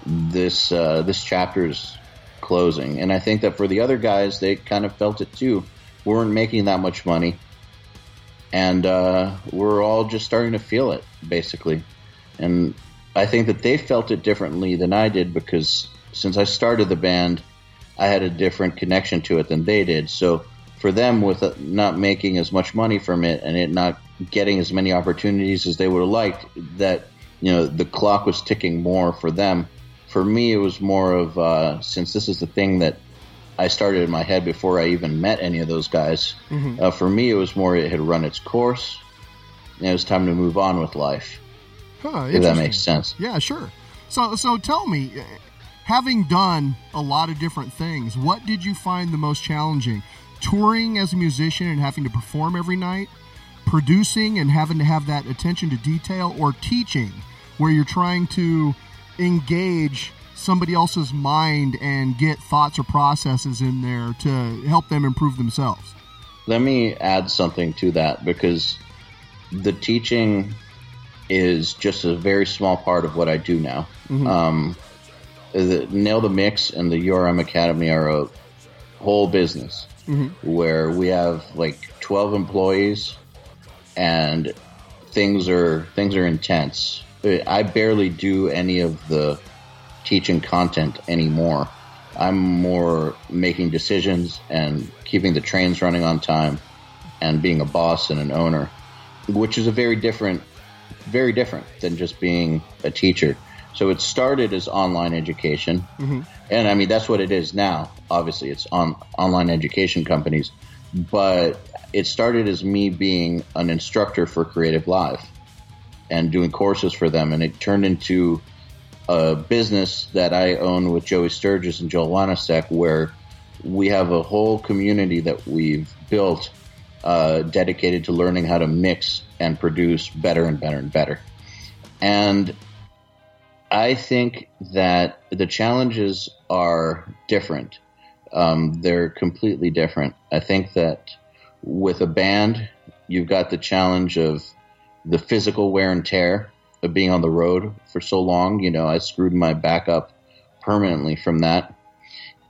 this uh, this chapter's closing, and I think that for the other guys, they kind of felt it too. We weren't making that much money, and uh, we're all just starting to feel it, basically. And I think that they felt it differently than I did because since I started the band, I had a different connection to it than they did. So for them, with uh, not making as much money from it and it not getting as many opportunities as they would have liked, that you know the clock was ticking more for them. For me, it was more of uh, since this is the thing that I started in my head before I even met any of those guys. Uh, for me, it was more it had run its course, and it was time to move on with life. Huh, If that makes sense. Yeah, sure. So, so tell me, uh, having done a lot of different things, what did you find the most challenging? Touring as a musician and having to perform every night, producing and having to have that attention to detail, or teaching, where you're trying to engage somebody else's mind and get thoughts or processes in there to help them improve themselves. Let me add something to that because the teaching is just a very small part of what I do now. Um, the Nail the Mix and the URM Academy are a whole business where we have like 12 employees and things are things are intense. I barely do any of the teaching content anymore. I'm more making decisions and keeping the trains running on time and being a boss and an owner, which is a very different, very different than just being a teacher. So it started as online education, mm-hmm. and I mean that's what it is now. Obviously, it's on online education companies, but it started as me being an instructor for CreativeLive and doing courses for them, and it turned into a business that I own with Joey Sturgis and Joel Wanasek, where we have a whole community that we've built uh, dedicated to learning how to mix and produce better and better and better. And I think that the challenges are different. Um, they're completely different. I think that with a band, you've got the challenge of the physical wear and tear of being on the road for so long. You know, I screwed my back up permanently from that.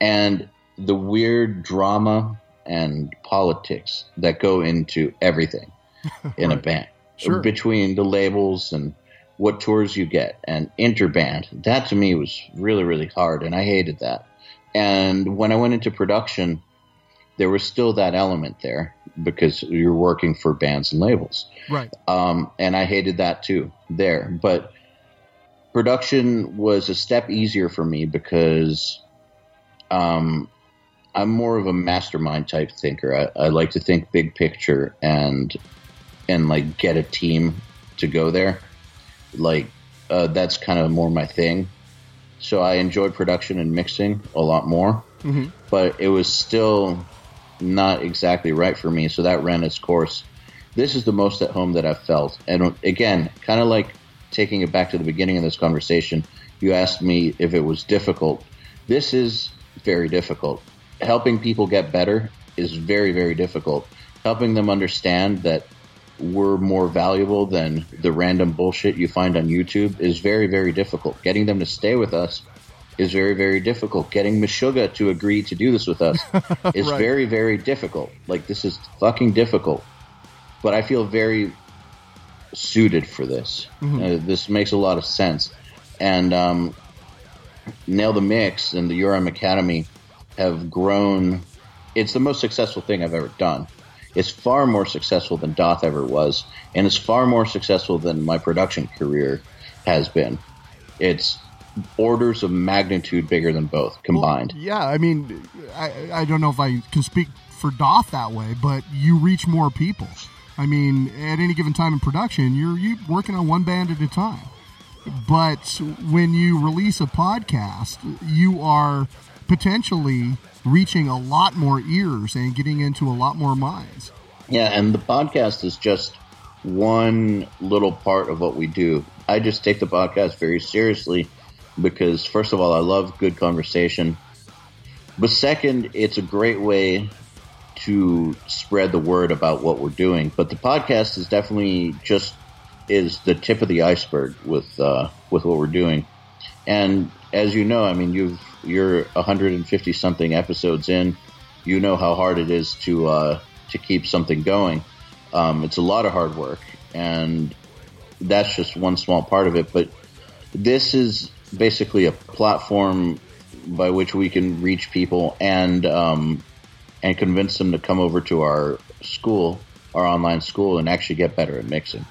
And the weird drama and politics that go into everything in a band. Sure. between the labels and what tours you get and interband. That to me was really, really hard, and I hated that. And when I went into production, there was still that element there because you're working for bands and labels. Right. Um, and I hated that too there. But production was a step easier for me because um, I'm more of a mastermind type thinker. I, I like to think big picture and and like get a team to go there. Like uh, that's kind of more my thing. So I enjoyed production and mixing a lot more, hmm but it was still not exactly right for me. So that ran its course. This is the most at home that I've felt. And again, kind of like taking it back to the beginning of this conversation, you asked me if it was difficult. This is very difficult. Helping people get better is very, very difficult. Helping them understand that we're more valuable than the random bullshit you find on YouTube is very, very difficult. Getting them to stay with us is very, very difficult. Getting Meshuggah to agree to do this with us is Right. very, very difficult. Like, this is fucking difficult. But I feel very suited for this. Uh, this makes a lot of sense. And um, Nail the Mix and the URM Academy have grown. It's the most successful thing I've ever done. It's far more successful than Daath ever was, and it's far more successful than my production career has been. It's orders of magnitude bigger than both combined. Well, yeah, I mean, I, I don't know if I can speak for Daath that way, but you reach more people. I mean, at any given time in production, you're you working on one band at a time. But when you release a podcast, you are potentially reaching a lot more ears and getting into a lot more minds. Yeah, and the podcast is just one little part of what we do. I just take the podcast very seriously because, first of all, I love good conversation. But second, it's a great way to spread the word about what we're doing. But the podcast is definitely just is the tip of the iceberg with uh, with what we're doing. And as you know, I mean, you've you're 150 something episodes in. You know how hard it is to uh, to keep something going. Um, it's a lot of hard work, and that's just one small part of it. But this is basically a platform by which we can reach people and um, and convince them to come over to our school, our online school, and actually get better at mixing.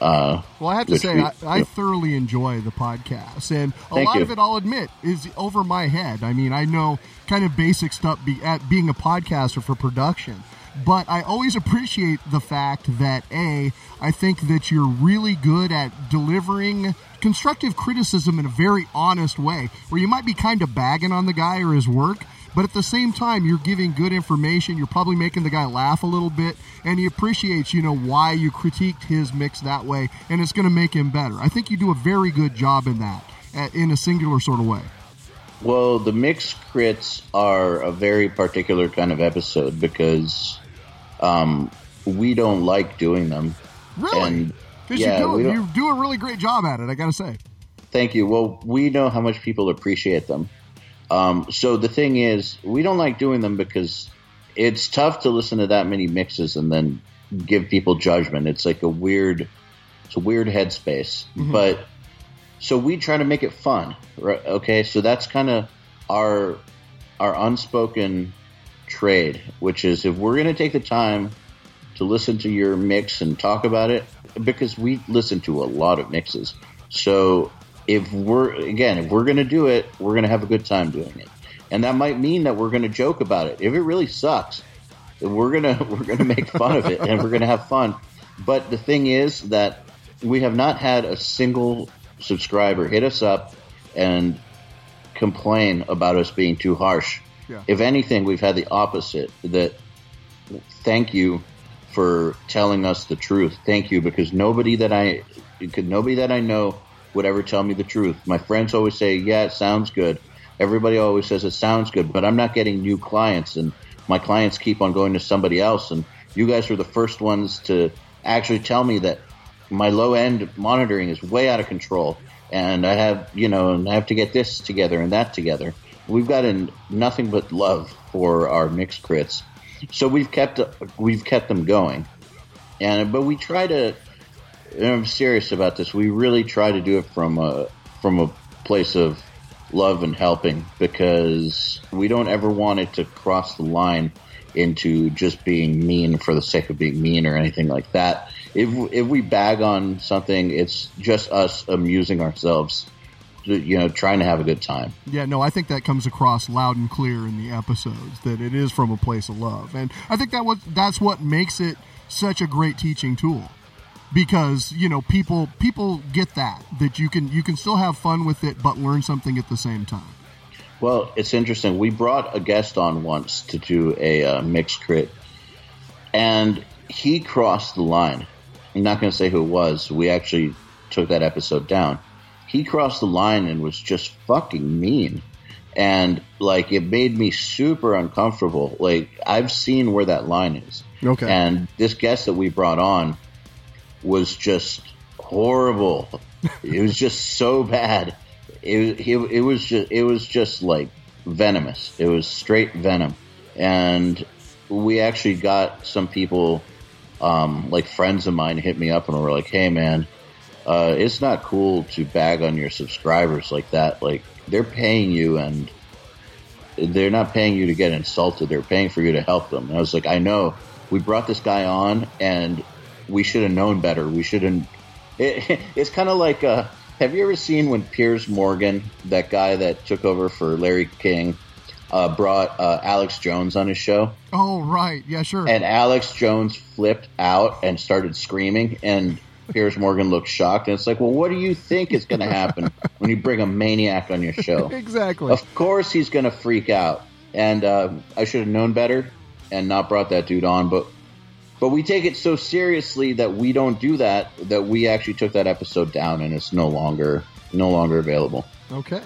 Uh, Well, I have to say, we- I, I thoroughly enjoy the podcast, and a lot you. of it, I'll admit, is over my head. I mean, I know kind of basic stuff be, at being a podcaster for production, but I always appreciate the fact that a, I think that you're really good at delivering constructive criticism in a very honest way, where you might be kind of bagging on the guy or his work, but at the same time you're giving good information you're probably making the guy laugh a little bit and he appreciates you know why you critiqued his mix that way and it's going to make him better. I think you do a very good job in that in a singular sort of way. Well, the mix crits are a very particular kind of episode because um, we don't like doing them. really? And, because yeah, you, do, you do a really great job at it i gotta say Thank you. Well, we know how much people appreciate them. Um, so the thing is, we don't like doing them because it's tough to listen to that many mixes and then give people judgment. It's like a weird, it's a weird headspace. But so we try to make it fun, right? Okay, so that's kind of our our unspoken trade, which is if we're going to take the time to listen to your mix and talk about it, because we listen to a lot of mixes. So if we're again, if we're going to do it, we're going to have a good time doing it, and that might mean that we're going to joke about it. If it really sucks, we're gonna we're gonna make fun of it and we're gonna have fun. But the thing is that we have not had a single subscriber hit us up and complain about us being too harsh. Yeah. If anything, we've had the opposite. That thank you for telling us the truth. Thank you because nobody that I could nobody that I know would ever tell me the truth. My friends always say, "Yeah, it sounds good." Everybody always says it sounds good, but I'm not getting new clients, and my clients keep on going to somebody else. And you guys are the first ones to actually tell me that my low end monitoring is way out of control, and I have you know, and I have to get this together and that together. We've gotten nothing but love for our mixed crits, so we've kept we've kept them going, and but we try to. and I'm serious about this. We really try to do it from a from a place of love and helping because we don't ever want it to cross the line into just being mean for the sake of being mean or anything like that. If if we bag on something, it's just us amusing ourselves, you know, trying to have a good time. Yeah, no, I think that comes across loud and clear in the episodes that it is from a place of love, and I think that was that's what makes it such a great teaching tool because you know people people get that that you can you can still have fun with it but learn something at the same time. Well, it's interesting. We brought a guest on once to do a uh, mixed crit, and he crossed the line. I'm not going to say who it was. We actually took that episode down. He crossed the line and was just fucking mean. And like it made me super uncomfortable. Like I've seen where that line is. Okay. And this guest that we brought on was just horrible. it was just so bad. It, it, it was just it was just like venomous. It was straight venom. And we actually got some people um, like friends of mine hit me up and were like, "Hey, man, uh, it's not cool to bag on your subscribers like that. Like they're paying you, and they're not paying you to get insulted. They're paying for you to help them." And I was like, "I know. We brought this guy on, and we should have known better. We shouldn't." It, it's kind of like, uh, have you ever seen when Piers Morgan, that guy that took over for Larry King, uh, brought uh, Alex Jones on his show? Oh right, yeah, sure. and Alex Jones flipped out and started screaming, and Piers Morgan looks shocked. And it's like, well, what do you think is going to happen when you bring a maniac on your show? exactly. Of course, he's going to freak out, and uh, I should have known better and not brought that dude on. But but we take it so seriously that we don't do that. That we actually took that episode down, and it's no longer no longer available Okay.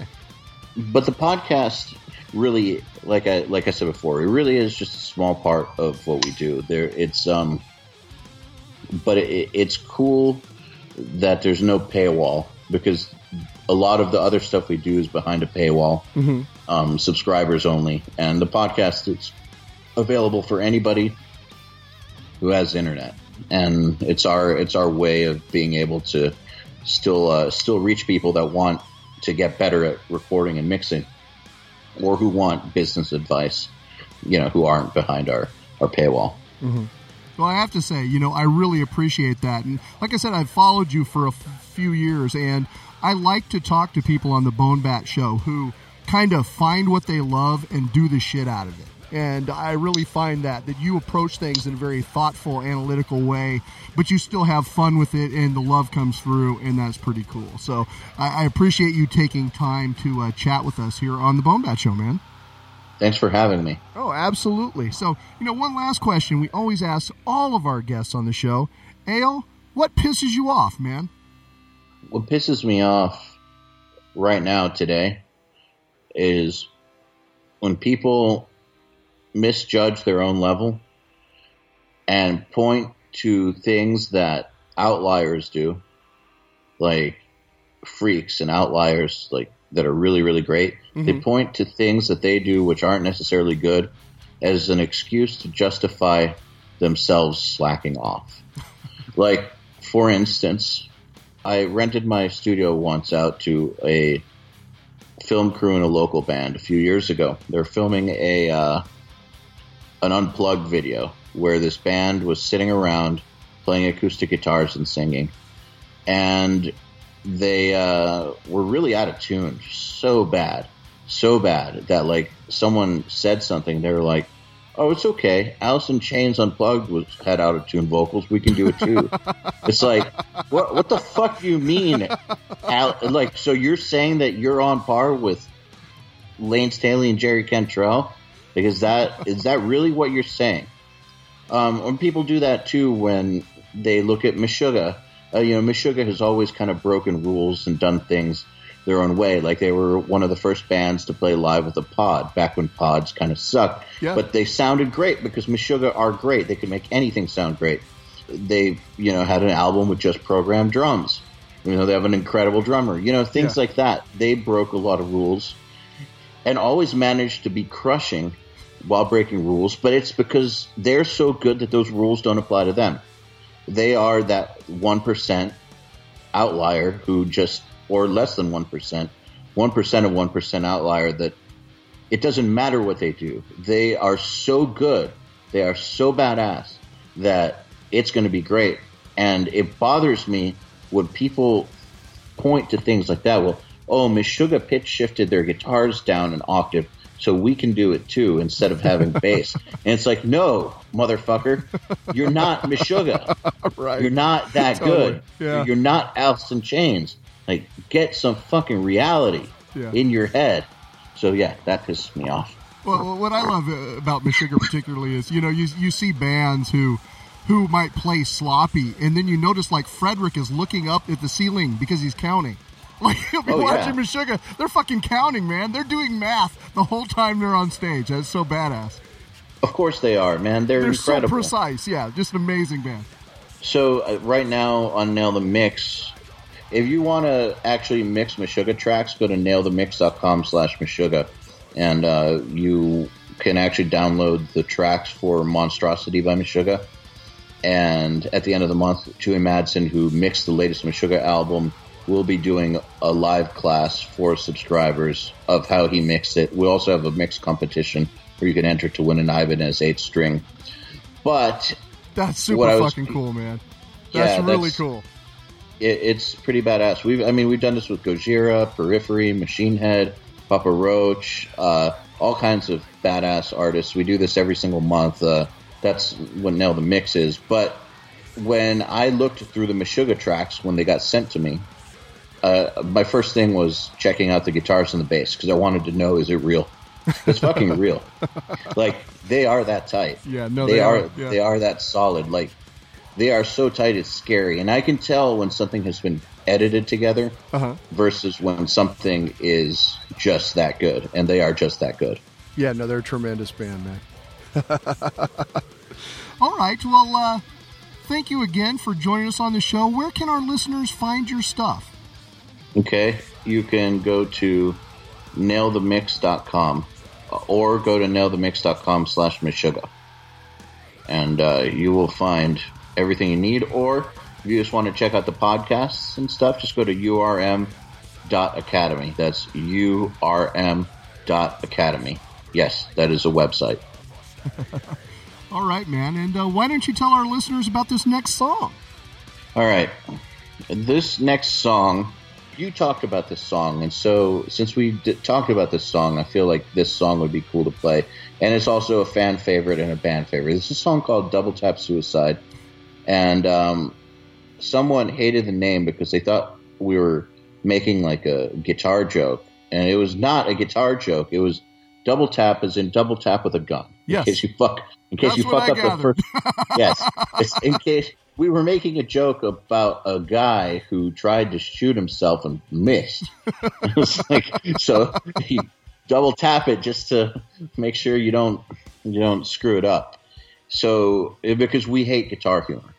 but the podcast really like i like i said before it really is just a small part of what we do there it's um but it, it's cool that there's no paywall because a lot of the other stuff we do is behind a paywall um, subscribers only and the podcast is available for anybody who has internet. And it's our it's our way of being able to still uh, still reach people that want to get better at recording and mixing or who want business advice you know who aren't behind our our paywall Well, I have to say, you know, I really appreciate that. And like I said, I've followed you for a f- few years, and I like to talk to people on the Bone Bat Show who kind of find what they love and do the shit out of it. And I really find that that you approach things in a very thoughtful, analytical way, but you still have fun with it, and the love comes through, and that's pretty cool. So I, I appreciate you taking time to uh, chat with us here on the Bone Bat Show, man. Thanks for having me Oh, absolutely. So, you know, one last question we always ask all of our guests on the show. Eyal, what pisses you off, man? what pisses me off right now today is when people misjudge their own level and point to things that outliers do, like freaks and outliers, like that are really, really great. They point to things that they do which aren't necessarily good as an excuse to justify themselves slacking off. like, for instance, I rented my studio once out to a film crew in a local band a few years ago. They're filming a uh, an unplugged video where this band was sitting around playing acoustic guitars and singing, and they uh, were really out of tune, so bad, so bad that like someone said something, they were like. Oh, it's okay. Alice in Chains Unplugged was had out of tune vocals. We can do it too. it's like, what? What the fuck do you mean? Al, like, so you're saying that you're on par with Lane Staley and Jerry Cantrell? Because that is that really what you're saying? Um, when people do that too, when they look at Meshuggah, uh, you know, Meshuggah has always kind of broken rules and done things their own way. Like they were one of the first bands to play live with a pod back when pods kind of sucked, Yeah. but they sounded great because Meshuggah are great. They can make anything sound great. They, you know, had an album with just programmed drums. You know, they have an incredible drummer. You know, things Yeah. like that. They broke a lot of rules and always managed to be crushing while breaking rules, but it's because they're so good that those rules don't apply to them. They are that 1% outlier who just, or less than 1%, 1% of 1% outlier that it doesn't matter what they do. They are so good, they are so badass that it's going to be great. And it bothers me when people point to things like that. Well, oh, Meshuggah pitch shifted their guitars down an octave so we can do it too instead of having bass. And it's like, no, motherfucker, you're not Meshuggah. Right. You're not that Totally. good. Yeah. You're not Alice in Chains. Like, get some fucking reality Yeah. in your head. So yeah, that pisses me off. Well, what I love uh, about Meshuggah particularly is, you know, you you see bands who who might play sloppy, and then you notice like Fredrik is looking up at the ceiling because he's counting. Like you'll be Oh, watching yeah. Meshuggah, they're fucking counting, man. They're doing math the whole time they're on stage. That's so badass. Of course they are, man. They're, They're incredible. so precise. Yeah, just an amazing band. So uh, right now on Nail the Mix, if you want to actually mix Meshuggah tracks, go to nailthemix.com slash Meshuggah, and uh, you can actually download the tracks for Monstrocity by Meshuggah. And at the end of the month, Tue Madsen, who mixed the latest Meshuggah album, will be doing a live class for subscribers of how he mixed it. We also have a mix competition where you can enter to win an Ibanez 8 string. But That's super What I was- fucking cool, man. Yeah, That's really that's- cool. it, it's pretty badass. We've, I mean, we've done this with Gojira, Periphery, Machine Head, Papa Roach, uh, all kinds of badass artists. We do this every single month. Uh, that's what Nail the Mix is. But when I looked through the Meshuggah tracks when they got sent to me, uh, my first thing was checking out the guitars and the bass because I wanted to know is it real? It's fucking real. Like they are that tight. Yeah, no, they, they are. are, yeah. They are that solid. Like they are so tight it's scary and i can tell when something has been edited together Uh-huh. versus when something is just that good and they are just that good Yeah, no, they're a tremendous band, man. All right. Well, uh, thank you again for joining us on the show. Where can our listeners find your stuff? Okay you can go to nailthemix.com or go to nailthemix.com slash meshuggah and uh, you will find everything you need or if you just want to check out the podcasts and stuff just go to urm.academy that's urm.academy yes that is a website All right, man. And uh, why don't you tell our listeners about this next song? All right. This next song, you talked about this song, and so since we d- talked about this song, I feel like this song would be cool to play. And it's also a fan favorite and a band favorite. This is a song called Double Tap Suicide. And um, someone hated the name because they thought we were making like a guitar joke. And it was not a guitar joke. It was double tap as in double tap with a gun. Yes. In case you fuck in case That's you fuck up the first yes. It's in case we were making a joke about a guy who tried to shoot himself and missed. it was like so you double tap it just to make sure you don't you don't screw it up. So eh, because we hate guitar humor.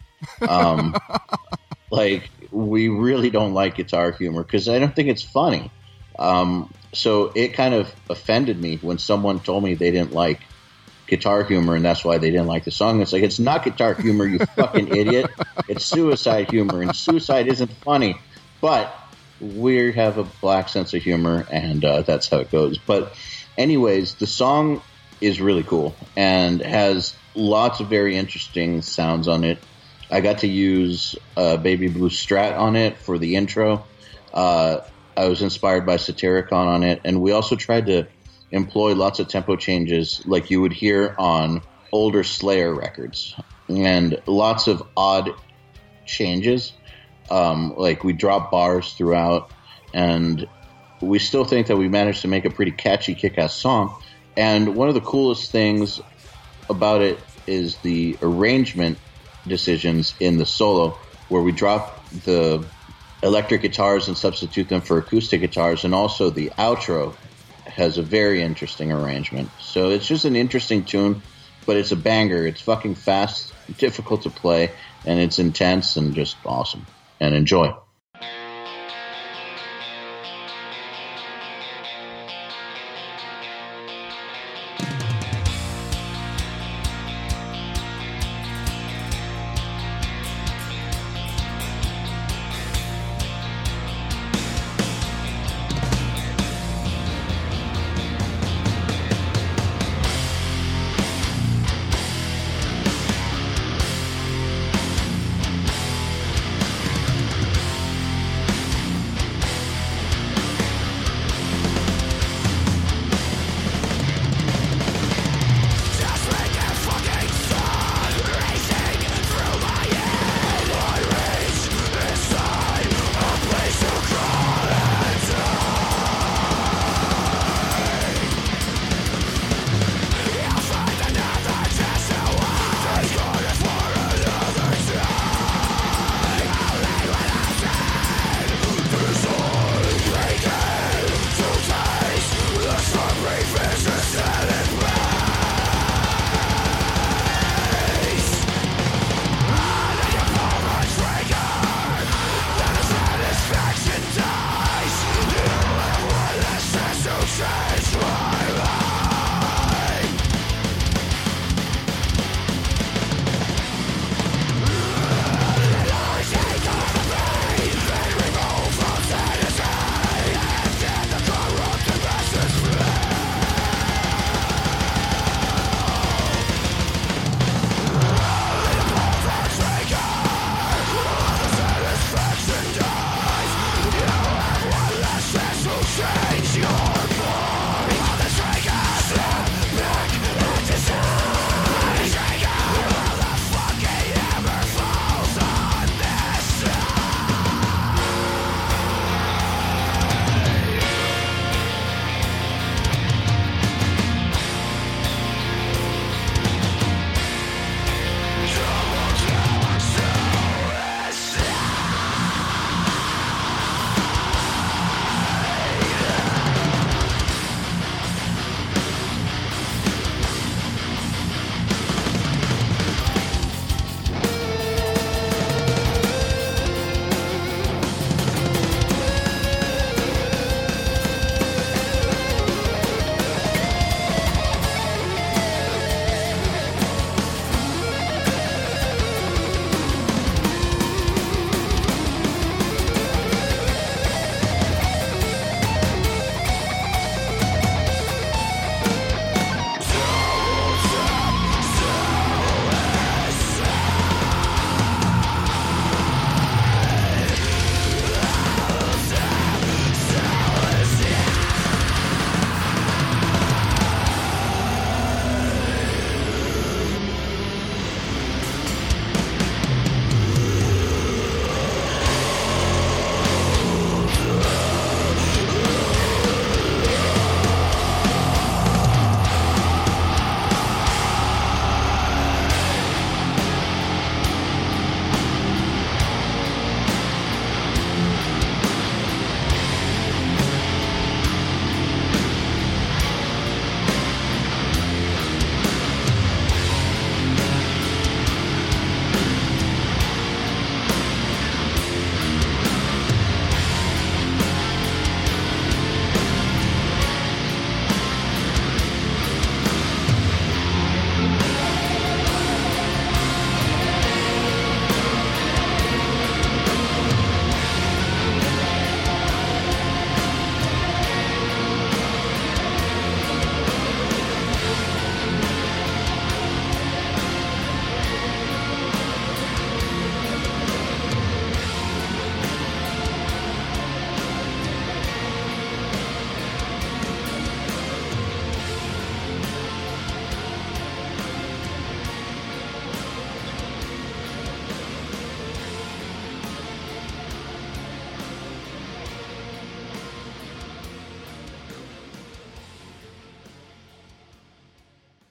Um, like we really don't like guitar humor because I don't think it's funny. Um, so it kind of offended me when someone told me they didn't like guitar humor and that's why they didn't like the song. It's like it's not guitar humor, you fucking idiot. It's suicide humor, and suicide isn't funny. But we have a black sense of humor, and uh, that's how it goes. But anyways, the song is really cool and has lots of very interesting sounds on it. I got to use uh, Baby Blue Strat on it for the intro. Uh, I was inspired by Satyricon on it, and we also tried to employ lots of tempo changes like you would hear on older Slayer records, and lots of odd changes. Um, like we drop bars throughout, and we still think that we managed to make a pretty catchy, kick-ass song. And one of the coolest things about it is the arrangement decisions in the solo, where we drop the electric guitars and substitute them for acoustic guitars, and also the outro has a very interesting arrangement. So it's just an interesting tune, but it's a banger. It's fucking fast, difficult to play, and it's intense and just awesome. And enjoy.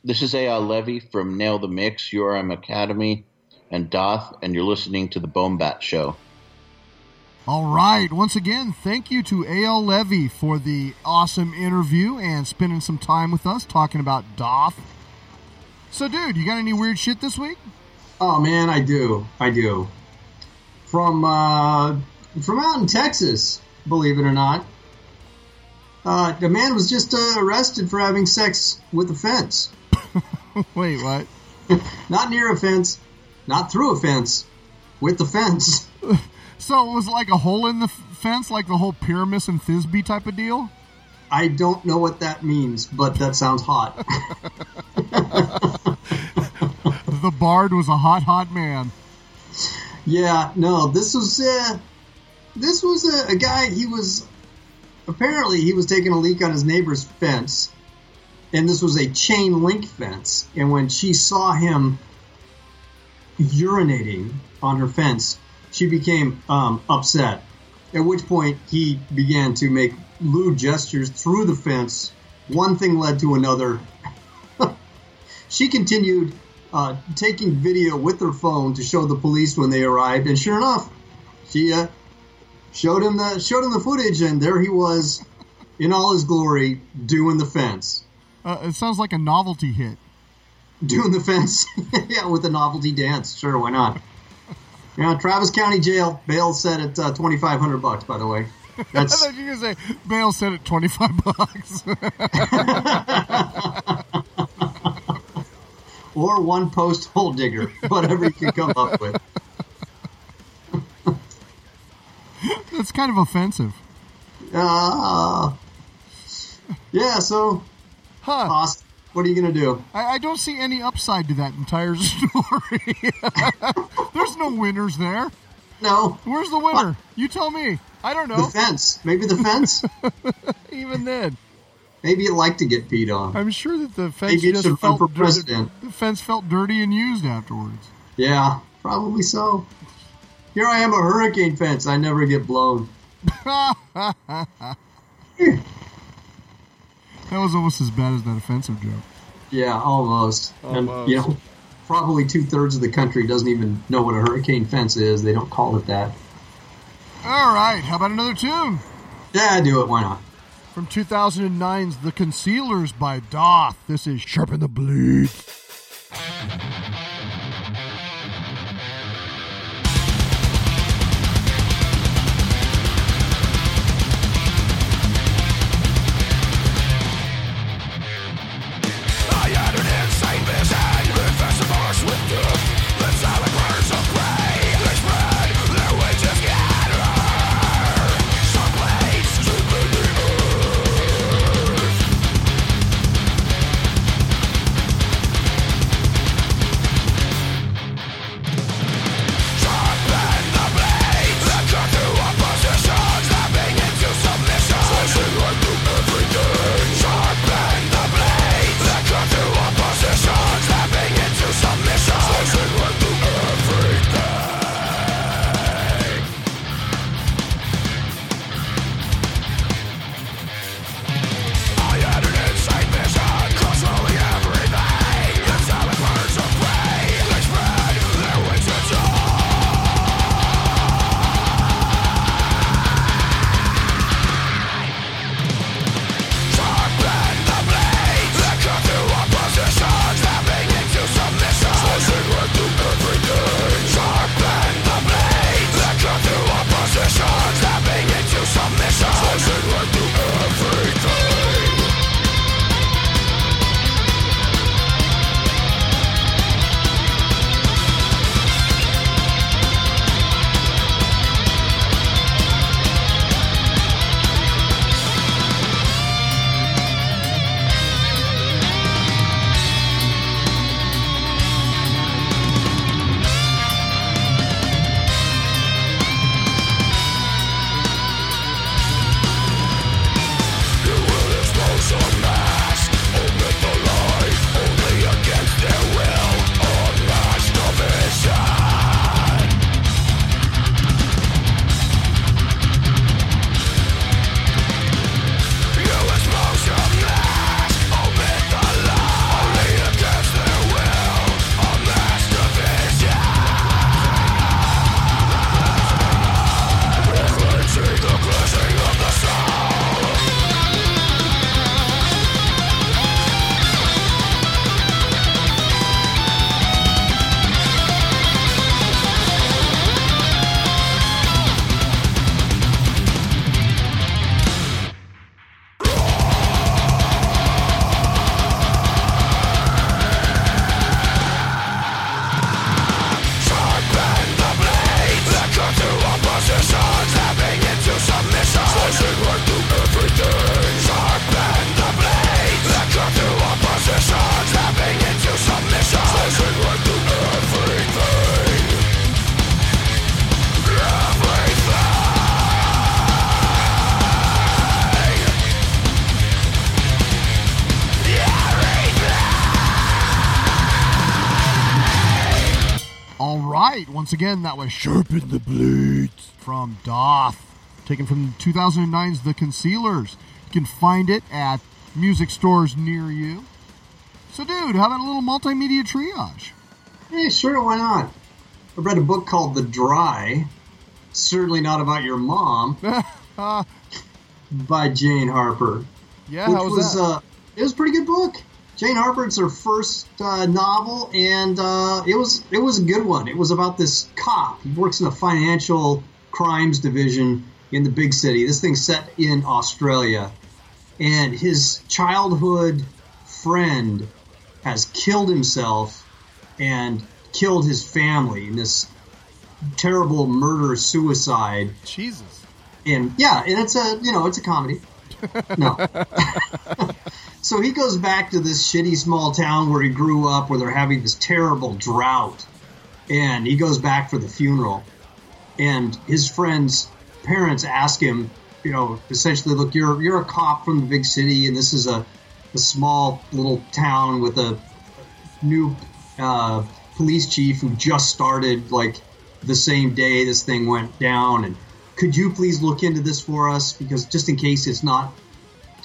This is Eyal Levi from Nail the Mix, URM Academy, and Daath, and you're listening to the Bone Bat Show. All right. Once again, thank you to Eyal Levi for the awesome interview and spending some time with us talking about Daath. So, dude, you got any weird shit this week? Oh man, I do. I do. From uh, from out in Texas, believe it or not. Uh, the man was just uh, arrested for having sex with a fence. Wait, what? Not near a fence, not through a fence, with the fence. So it was like a hole in the f- fence, like the whole Pyramus and Thisbe type of deal? I don't know what that means, but that sounds hot. The bard was a hot, hot man. yeah, no, this was uh, this was a, a guy. He was apparently he was taking a leak on his neighbor's fence, and this was a chain link fence. And when she saw him urinating on her fence, she became um, upset. At which point he began to make lewd gestures through the fence. One thing led to another. she continued uh, taking video with her phone to show the police when they arrived, and sure enough, she uh, showed him the showed him the footage, and there he was, in all his glory, doing the fence, Uh, it sounds like a novelty hit. doing the fence, yeah, with a novelty dance. Sure, why not? Yeah, Travis County Jail bail set at uh, twenty five hundred bucks. By the way, that's. I thought you were going to say, bail said it 25 bucks. or one post hole digger, whatever you can come up with. That's kind of offensive. Uh, yeah, so Huh. Austin, what are you gonna do? I, I don't see any upside to that entire story. There's no winners there. No, Where's the winner? You tell me. I don't know. the fence. Maybe the fence. Even then, Maybe it liked to get peed on. I'm sure that the fence Maybe just felt for dirty- president. The fence felt dirty and used afterwards. Yeah, probably so. Here I am, a hurricane fence. I never get blown. That was almost as bad as that offensive joke. Yeah, almost. And you know, probably two thirds of the country doesn't even know what a hurricane fence is. They don't call it that. All right, how about another tune Yeah, do it. Why not? from 2009's The Concealers by Daath? This is Sharpen the Blade. Once again, that was Sharpen the Blades from Daath, taken from 2009's The Concealers. You can find it at music stores near you. So, dude, how about a little multimedia triage? Hey, sure, why not? I read a book called The Dry. Certainly not about your mom. by Jane Harper. Yeah, which was, was uh, it was a pretty good book. Jane Harper's her first uh, novel, and uh, it was it was a good one. It was about this cop. He works in a financial crimes division in the big city. This thing's set in Australia, and his childhood friend has killed himself and killed his family in this terrible murder suicide Jesus. and yeah, and it's a you know it's a comedy. No. so he goes back to this shitty small town where he grew up, where they're having this terrible drought, and he goes back for the funeral, and his friend's parents ask him, you know, essentially, look, you're you're a cop from the big city, and this is a a small little town with a new uh, police chief who just started like the same day this thing went down. And could you please look into this for us? Because just in case it's not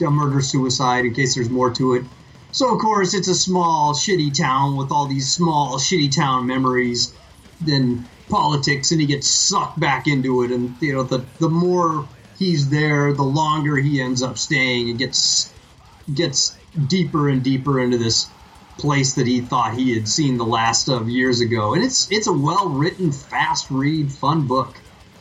a murder suicide in case there's more to it so of course it's a small shitty town with all these small shitty town memories then politics and he gets sucked back into it and you know the the more he's there the longer he ends up staying and gets gets deeper and deeper into this place that he thought he had seen the last of years ago. And it's it's a well written, fast read, fun book.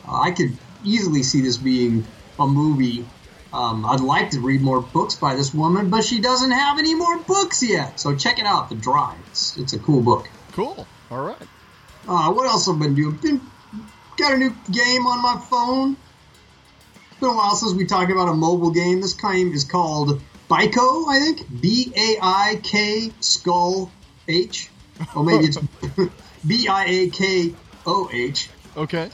Uh, I could easily see this being a movie. Um, I'd like to read more books by this woman, but she doesn't have any more books yet. So check it out, The Dry. It's, it's a cool book. Cool. All right. Uh, what else have I been doing? Been got a new game on my phone. It's been a while since we talked about a mobile game. This game is called Baikoh, I think. B A I K Skull H. Or maybe it's B I A K O H. Okay.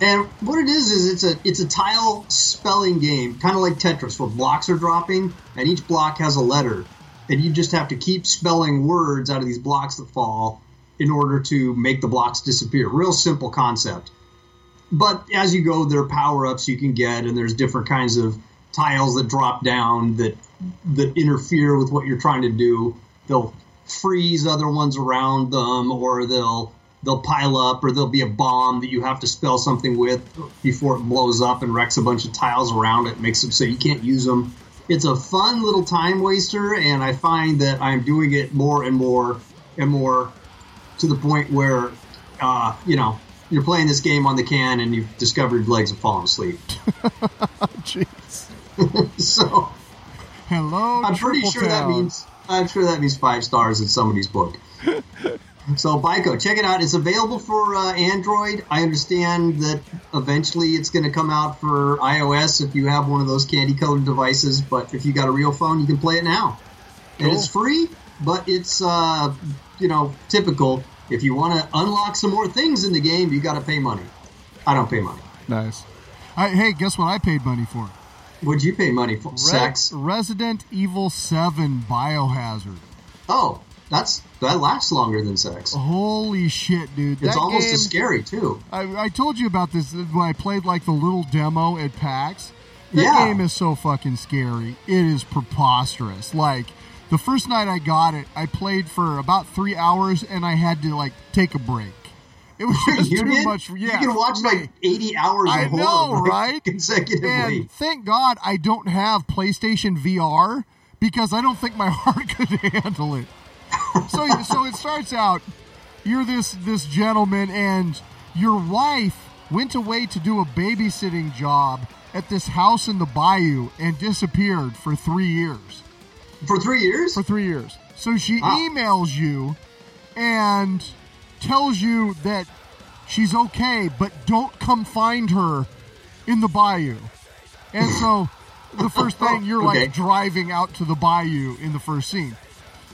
And what it is is it's a it's a tile spelling game, kind of like Tetris, where blocks are dropping, and each block has a letter, and you just have to keep spelling words out of these blocks that fall in order to make the blocks disappear. Real simple concept. But as you go, there are power ups you can get, and there's different kinds of tiles that drop down that that interfere with what you're trying to do. They'll freeze other ones around them, or they'll they'll pile up, or there'll be a bomb that you have to spell something with before it blows up and wrecks a bunch of tiles around it, makes them so you can't use them. It's a fun little time waster, and I find that I'm doing it more and more and more to the point where, uh, you know, you're playing this game on the can and you've discovered your legs have fallen asleep. Jeez. so Hello. I'm pretty Triple sure that means I'm sure that means five stars in somebody's book. So Bico, check it out. It's available for uh, Android. I understand that eventually it's going to come out for iOS if you have one of those candy colored devices. But if you got a real phone, you can play it now, and it's free. But it's uh, you know typical. If you want to unlock some more things in the game, you got to pay money. I don't pay money. Nice. I, hey, guess what I paid money for? Would you pay money for? Re- Sex. Resident Evil 7 Biohazard. Oh, that's that lasts longer than sex. Holy shit, dude. It's that almost game, as scary too. I, I told you about this when I played like the little demo at PAX. That Yeah. game is so fucking scary. It is preposterous. Like the first night I got it, I played for about three hours and I had to like take a break. It was just you too did? much. Yeah, you can watch like 80 hours I of know, horror right? consecutively. And thank God I don't have PlayStation VR because I don't think my heart could handle it. So, so it starts out. You're this this gentleman, and your wife went away to do a babysitting job at this house in the bayou and disappeared for three years. For three years? For three years. So she Wow. emails you and tells you that she's okay, but don't come find her in the bayou. And so the first thing you're Okay. like driving out to the bayou in the first scene.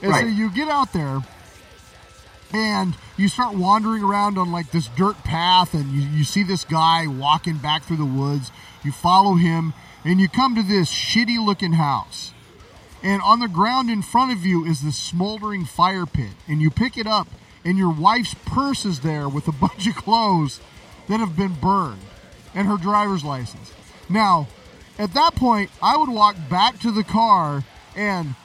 And so you get out there and you start wandering around on like this dirt path and you, you see this guy walking back through the woods. You follow him and you come to this shitty looking house. And on the ground in front of you is this smoldering fire pit. And you pick it up and your wife's purse is there with a bunch of clothes that have been burned and her driver's license. Now, at that point, I would walk back to the car and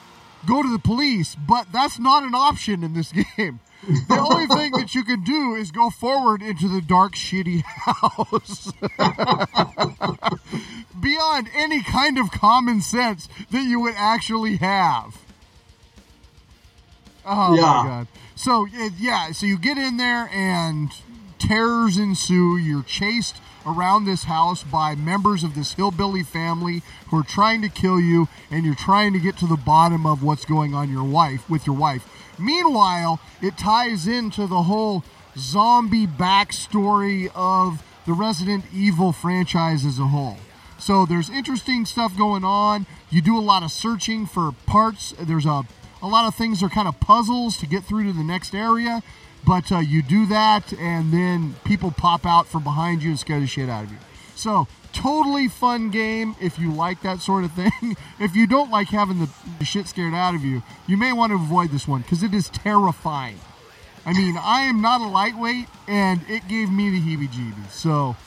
go to the police, but that's not an option in this game. The only thing that you can do is go forward into the dark, shitty house. Beyond any kind of common sense that you would actually have. Oh Yeah. my god. So yeah, so you get in there and terrors ensue. You're chased around this house by members of this hillbilly family who are trying to kill you, and you're trying to get to the bottom of what's going on your wife with your wife. Meanwhile, it ties into the whole zombie backstory of the Resident Evil franchise as a whole. So there's interesting stuff going on. You do a lot of searching for parts. There's a a lot of things are kind of puzzles to get through to the next area, but uh, you do that, and then people pop out from behind you and scare the shit out of you. So totally fun game if you like that sort of thing. if you don't like having the, shit scared out of you, you may want to avoid this one because it is terrifying. I mean, I am not a lightweight, and it gave me the heebie-jeebies. So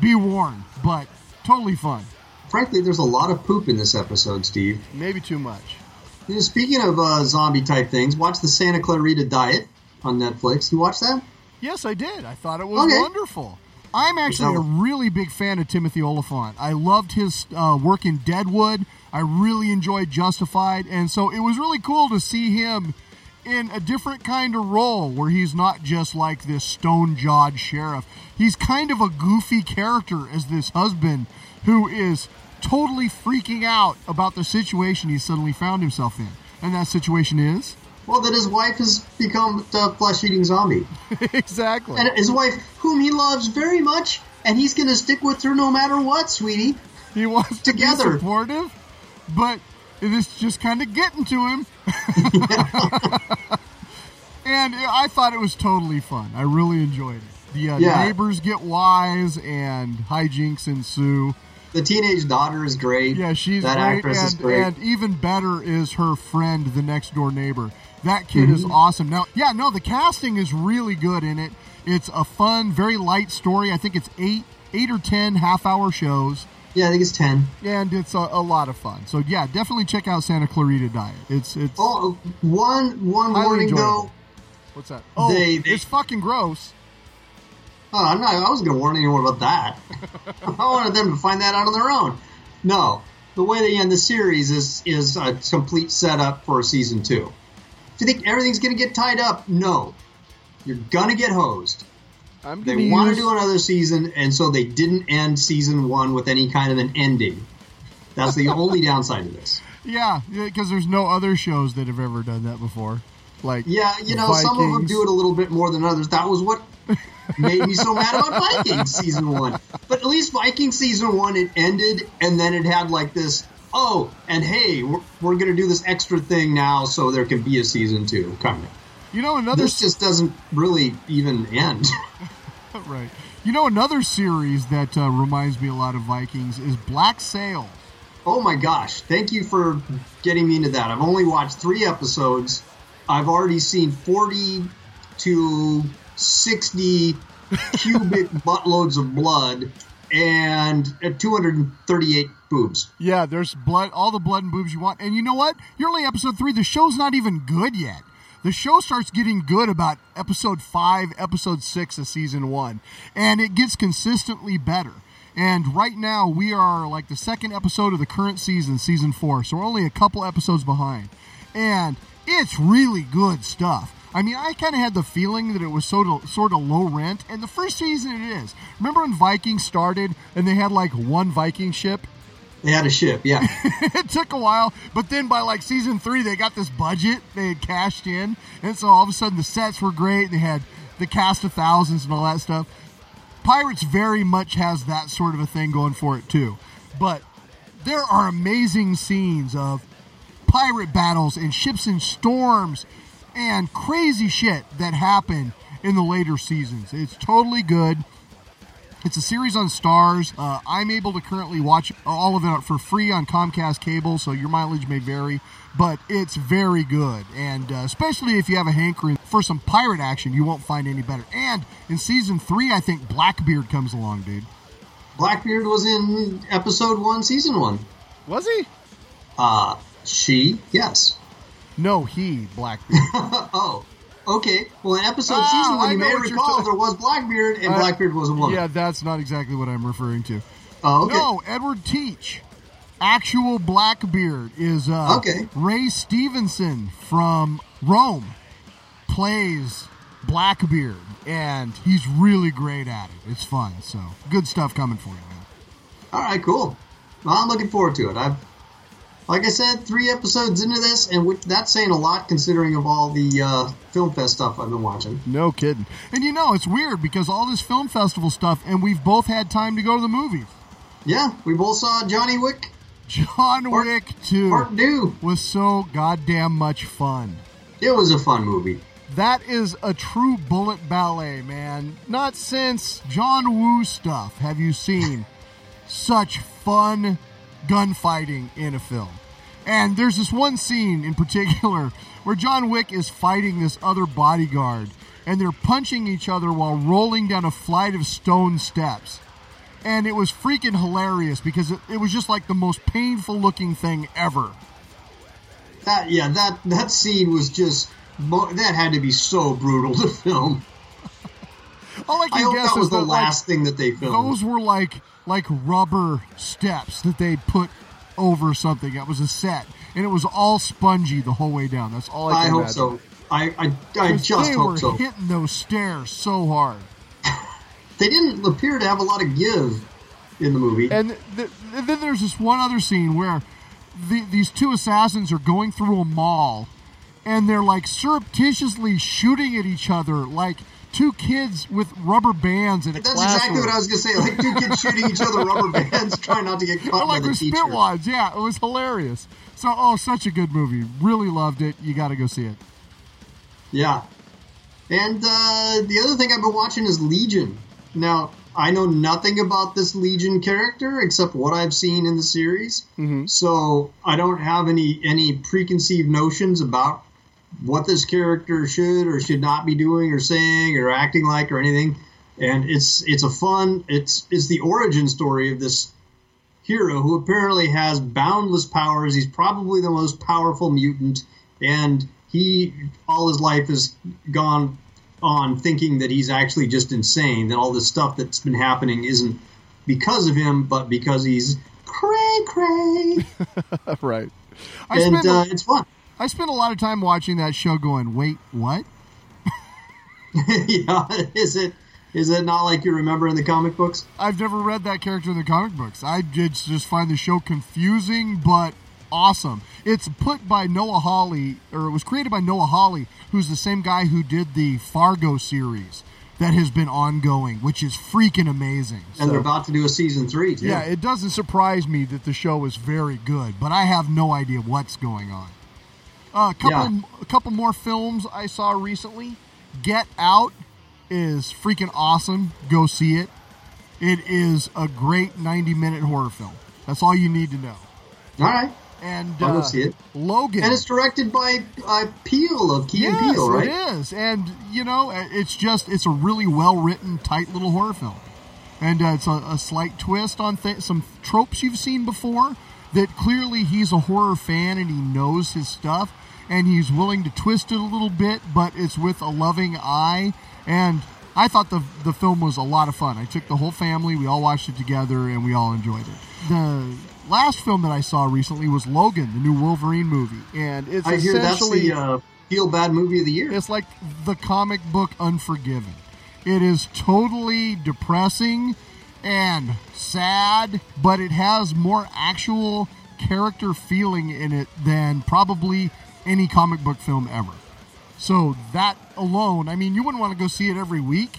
be warned, but totally fun. Frankly, there's a lot of poop in this episode, Steve. Maybe too much. You know, speaking of uh, zombie type things, watch the Santa Clarita Diet on Netflix. You watch that? Yes, I did. I thought it was Okay. wonderful. I'm actually a really big fan of Timothy Olyphant. I loved his uh, work in Deadwood. I really enjoyed Justified, and so it was really cool to see him in a different kind of role where he's not just like this stone-jawed sheriff. He's kind of a goofy character as this husband who is totally freaking out about the situation he suddenly found himself in. And that situation is Well, that his wife has become a flesh-eating zombie, exactly. and his wife, whom he loves very much, and he's going to stick with her no matter what, sweetie. He wants to be Together. supportive, but it is just kind of getting to him. and I thought it was totally fun. I really enjoyed it. The uh, Yeah. neighbors get wise and hijinks ensue. The teenage daughter is great. Yeah, she's that great, actress and, is great. and even better is her friend, the next door neighbor. That kid Mm-hmm. is awesome. Now, yeah, no, the casting is really good in it. It's a fun, very light story. I think it's eight, eight or ten half-hour shows. yeah, I think it's ten. and it's a, a lot of fun. So yeah, definitely check out Santa Clarita Diet. It's it's Oh, one one warning though. what's that? Oh, they- they- it's fucking gross. Oh, I'm not. I wasn't going to warn anyone about that. I wanted them to find that out on their own. No, the way they end the series is is a complete setup for season two. Do you think everything's going to get tied up? No, you're going to get hosed. I'm They gonna want to do another season, and so they didn't end season one with any kind of an ending. That's the only downside to this. yeah, because there's no other shows that have ever done that before. Like Yeah, you know, some of them do it a little bit more than others. That was what made me so mad about Vikings season one. But at least Vikings season one, it ended, and then it had like this. Oh, and hey, we're, we're going to do this extra thing now, so there can be a season two coming. You know another This just doesn't really even end. right. You know another series that uh, reminds me a lot of Vikings is Black Sails. oh my gosh! Thank you for getting me into that. I've only watched three episodes. I've already seen forty to sixty cubic buttloads of blood and uh, 238 boobs. Yeah, there's blood, all the blood and boobs you want. And you know what? You're only episode three. The show's not even good yet. The show starts getting good about episode five, episode six of season one, and it gets consistently better. And right now, we are like the second episode of the current season, season four. So we're only a couple episodes behind. And it's really good stuff. I mean, I kind of had the feeling that it was sort of, sort of low rent, and the first season it is. Remember when Vikings started and they had like one Viking ship? They had a ship, yeah. it took a while, but then by like season three, they got this budget they had cashed in, and so all of a sudden the sets were great. They had the cast of thousands and all that stuff. Pirates very much has that sort of a thing going for it too, but there are amazing scenes of pirate battles and ships in storms and crazy shit that happened in the later seasons. It's totally good. It's a series on Starz. Uh, I'm able to currently watch all of it for free on Comcast cable, so your mileage may vary, but it's very good. And uh, especially if you have a hankering for some pirate action, you won't find any better. And in season three, I think Blackbeard comes along, dude. Blackbeard was in episode one, season one. Was he? Uh, she, yes. No, he, Blackbeard. Oh, okay. Well, in episode Oh, season one, I you may recall there was Blackbeard, and Blackbeard was a woman. yeah, that's not exactly what I'm referring to. Oh, okay. No, Edward Teach. Actual Blackbeard is uh, Okay. Ray Stevenson from Rome plays Blackbeard, and he's really great at it. It's fun, so good stuff coming for you, man. All right, cool. Well, I'm looking forward to it. I've, like I said, three episodes into this, and which, that's saying a lot considering of all the uh, film fest stuff I've been watching. No kidding. And you know, it's weird because all this film festival stuff, and we've both had time to go to the movies. Yeah, we both saw Johnny Wick John Part- Wick 2 Part Two. was so goddamn much fun. It was a fun movie. That is a true bullet ballet, man. Not since John Woo stuff have you seen such fun gunfighting in a film. And there's this one scene in particular where John Wick is fighting this other bodyguard and they're punching each other while rolling down a flight of stone steps. And it was freaking hilarious because it, it was just like the most painful looking thing ever. That yeah, that that scene was just mo- that had to be so brutal to film. All I I can hope guess that was is the like, last thing that they filmed. those were like like rubber steps that they put over something. That was a set, and it was all spongy the whole way down. That's all I I hope imagine. so. I I, I just they hope were so. hitting those stairs so hard. They didn't appear to have a lot of give in the movie. And th- th- then there's this one other scene where the, these two assassins are going through a mall, and they're like surreptitiously shooting at each other like two kids with rubber bands in a That's classroom. exactly what I was gonna say. Like two kids shooting each other rubber bands, trying not to get caught Or by like the with teacher. spit wads. Yeah, it was hilarious. So, oh, such a good movie. Really loved it. You got to go see it. Yeah. And uh, the other thing I've been watching is Legion. Now, I know nothing about this Legion character except what I've seen in the series. Mm-hmm. So I don't have any any preconceived notions about what this character should or should not be doing or saying or acting like or anything. And it's it's a fun it's it's the origin story of this hero who apparently has boundless powers. He's probably the most powerful mutant, and he all his life has gone on thinking that he's actually just insane. That all this stuff that's been happening isn't because of him, but because he's cray cray. right. I and spent, uh, it's fun. I spent a lot of time watching that show going, wait, what? yeah, is it is it not like you remember in the comic books? I've never read that character in the comic books. I did just find the show confusing, but awesome. It's put by Noah Hawley, or it was created by Noah Hawley, who's the same guy who did the Fargo series that has been ongoing, which is freaking amazing. And they're about to do a season three too. Yeah, it doesn't surprise me that the show is very good, but I have no idea what's going on. Uh, a couple, Yeah. a couple more films I saw recently. Get Out is freaking awesome. Go see it. It is a great ninety-minute horror film. That's all you need to know. All right. And I'll uh, see it. Logan. And it's directed by uh, Peele of Key and yes, Peele, right? it is. And you know, it's just it's a really well-written, tight little horror film. and uh, it's a, a slight twist on th- some tropes you've seen before. That clearly he's a horror fan and he knows his stuff, and he's willing to twist it a little bit, but it's with a loving eye. And I thought the the film was a lot of fun. I took the whole family, we all watched it together, and we all enjoyed it. The last film that I saw recently was Logan, the new Wolverine movie, and it's I hear that's essentially the uh, Feel Bad Movie of the Year. it's like the comic book Unforgiven. It is totally depressing and sad, but it has more actual character feeling in it than probably any comic book film ever. So that alone, I mean, you wouldn't want to go see it every week,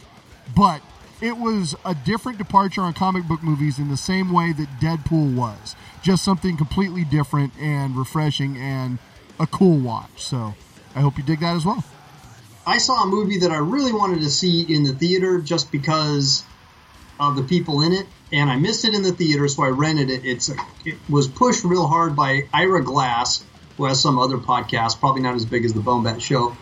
but it was a different departure on comic book movies in the same way that Deadpool was. Just something completely different and refreshing and a cool watch. So I hope you dig that as well. I saw a movie that I really wanted to see in the theater just because of the people in it, and I missed it in the theater, so I rented it. It's a, it was pushed real hard by Ira Glass, who has some other podcasts, probably not as big as the Bone Bat Show,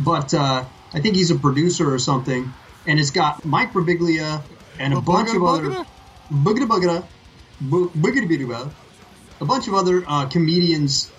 but uh, I think he's a producer or something. And it's got Mike Birbiglia and a bunch of other boogada? boogada boogada, bo- boogada boogada, a bunch of other uh, comedians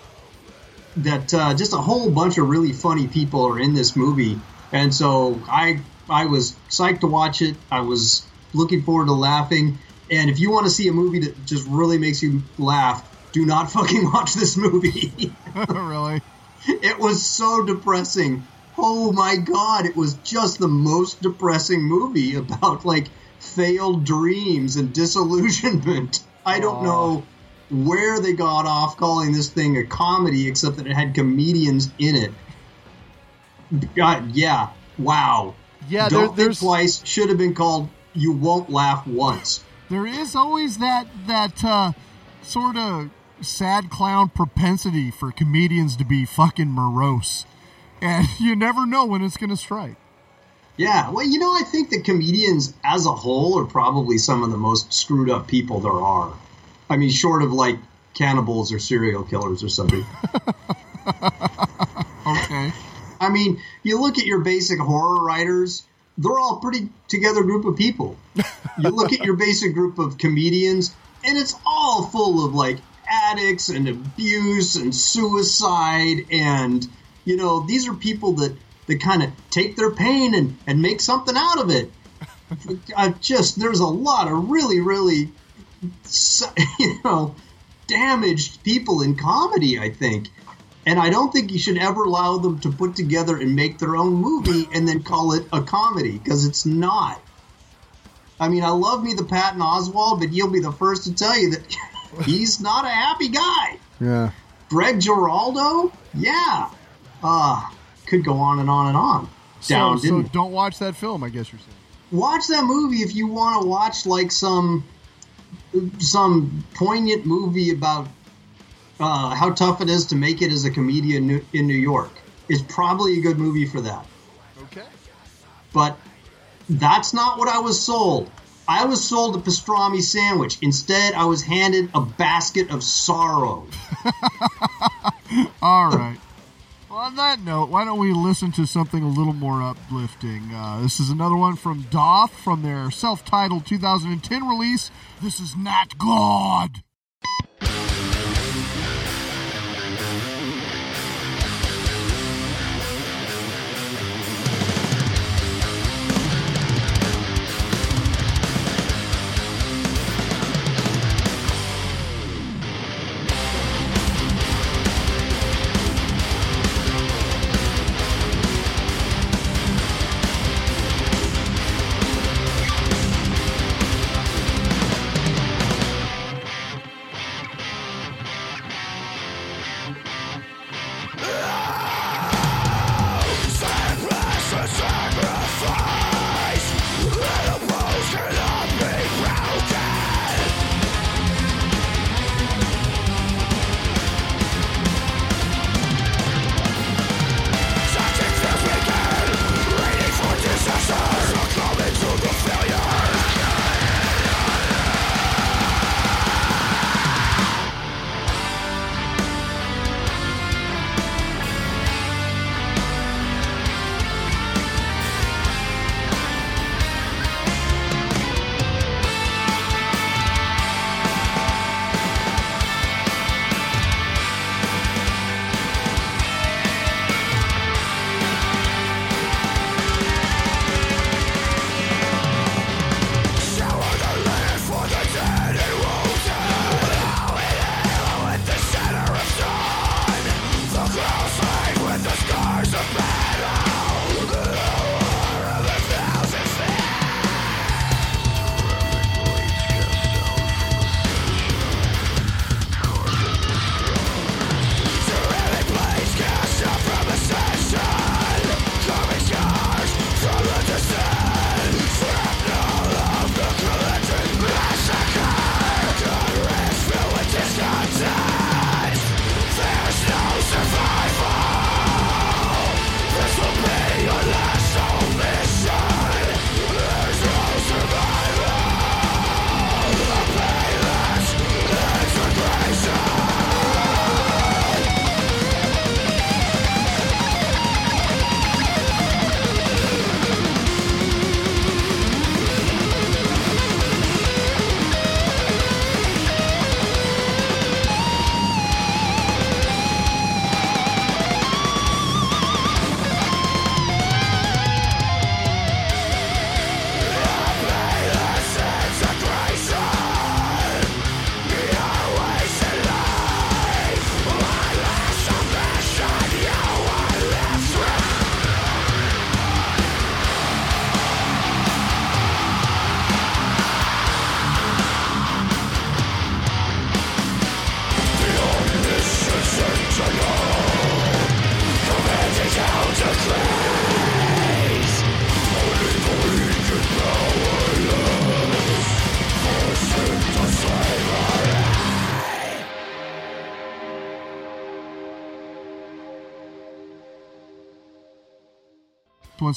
that uh, just a whole bunch of really funny people are in this movie, and so I I was psyched to watch it. I was looking forward to laughing. And if you want to see a movie that just really makes you laugh, do not fucking watch this movie. really? it was so depressing. Oh my god, it was just the most depressing movie about like failed dreams and disillusionment. I don't know where they got off calling this thing a comedy except that it had comedians in it. God, yeah. Wow. Yeah, don't think twice should have been called you won't laugh once. there is always that that uh, sort of sad clown propensity for comedians to be fucking morose, and you never know when it's going to strike. Yeah, well, you know, I think that comedians as a whole are probably some of the most screwed up people there are. I mean, short of like cannibals or serial killers or something. Okay. I mean, you look at your basic horror writers, they're all pretty together group of people. You look at your basic group of comedians, and it's all full of like addicts and abuse and suicide and you know, these are people that that kind of take their pain and and make something out of it. I just there's a lot of really really you know damaged people in comedy, I think. And I don't think you should ever allow them to put together and make their own movie and then call it a comedy because it's not. I mean, I love me the Patton Oswalt, but you'll be the first to tell you that he's not a happy guy. Yeah. Greg Giraldo, yeah, uh, could go on and on and on. Down, so, so don't watch that film. I guess you're saying. watch that movie if you want to watch like some some poignant movie about uh, how tough it is to make it as a comedian in New- in New York. It's probably a good movie for that. Okay. But that's not what I was sold. I was sold a pastrami sandwich. Instead, I was handed a basket of sorrow. All right. Well, on that note, why don't we listen to something a little more uplifting? Uh, this is another one from Daath from their self titled 2010 release. This is Not God.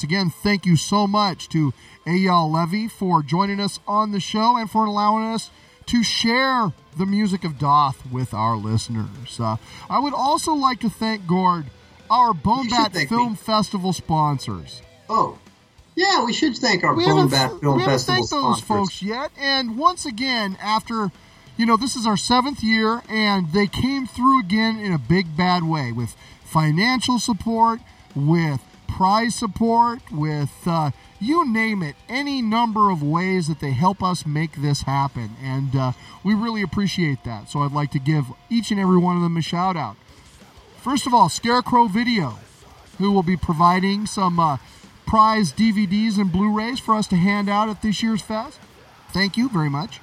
Again, thank you so much to Eyal Levi for joining us on the show and for allowing us to share the music of Daath with our listeners. Uh, I would also like to thank Gord, our Bone Bat Film me. Festival sponsors. Oh, yeah, we should thank our we Bone Bat Film we haven't Festival thanked those folks yet. And once again, after you know, this is our seventh year, and they came through again in a big bad way with financial support, with prize support, with uh, you name it, any number of ways that they help us make this happen, and uh, we really appreciate that. So I'd like to give each and every one of them a shout out. First of all, Scarecrow Video, who will be providing some uh, prize DVDs and Blu-rays for us to hand out at this year's fest. Thank you very much.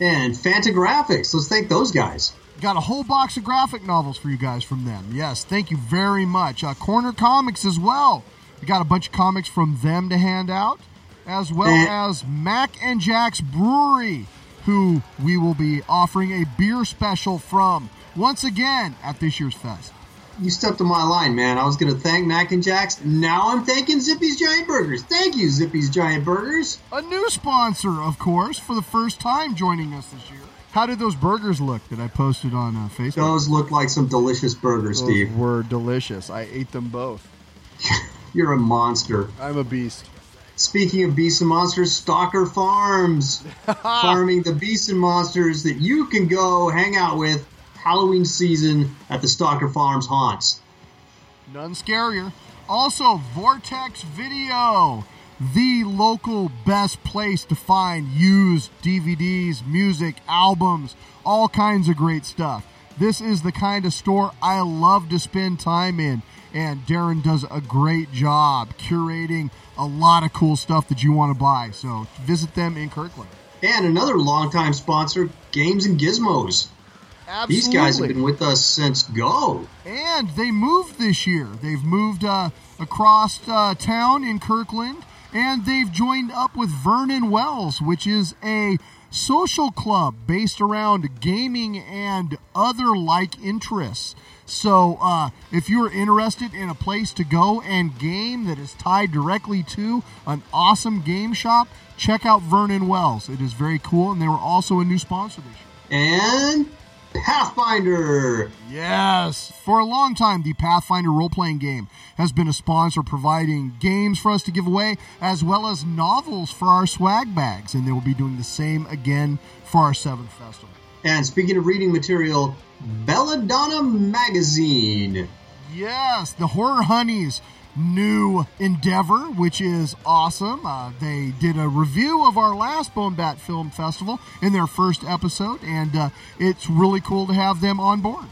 And Fantagraphics. Let's thank those guys. Got a whole box of graphic novels for you guys from them. Yes, thank you very much. Uh, Corner Comics as well. We got a bunch of comics from them to hand out, as well Eh. as Mac and Jack's Brewery, who we will be offering a beer special from once again at this year's fest. You stepped on my line, man. I was going to thank Mac and Jack's. Now I'm thanking Zippy's Giant Burgers. Thank you, Zippy's Giant Burgers. A new sponsor, of course, for the first time joining us this year. How did those burgers look that I posted on uh, Facebook? Those look like some delicious burgers, Those Steve. were delicious. I ate them both. You're a monster. I'm a beast. Speaking of beasts and monsters, Stalker Farms. farming the beasts and monsters that you can go hang out with Halloween season at the Stalker Farms haunts. None scarier. Also, Vortex Video, the local best place to find used DVDs, music, albums, all kinds of great stuff. This is the kind of store I love to spend time in, and Darren does a great job curating a lot of cool stuff that you want to buy. So visit them in Kirkland. And another longtime sponsor, Games and Gizmos. Absolutely. These guys have been with us since go. And they moved this year. They've moved uh, across uh, town in Kirkland, and they've joined up with Vernon Wells, which is a social club based around gaming and other like interests. So, uh, if you're interested in a place to go and game that is tied directly to an awesome game shop, check out Vernon Wells. It is very cool, and they were also a new sponsor this year. And Pathfinder. Yes. For a long time, the Pathfinder role playing game has been a sponsor providing games for us to give away, as well as novels for our swag bags. And they will be doing the same again for our seventh festival. And speaking of reading material, Belladonna Magazine. Yes, the Horror Honeys new endeavor, which is awesome. Uh, they did a review of our last Bone Bat Film Festival in their first episode, and uh, it's really cool to have them on board.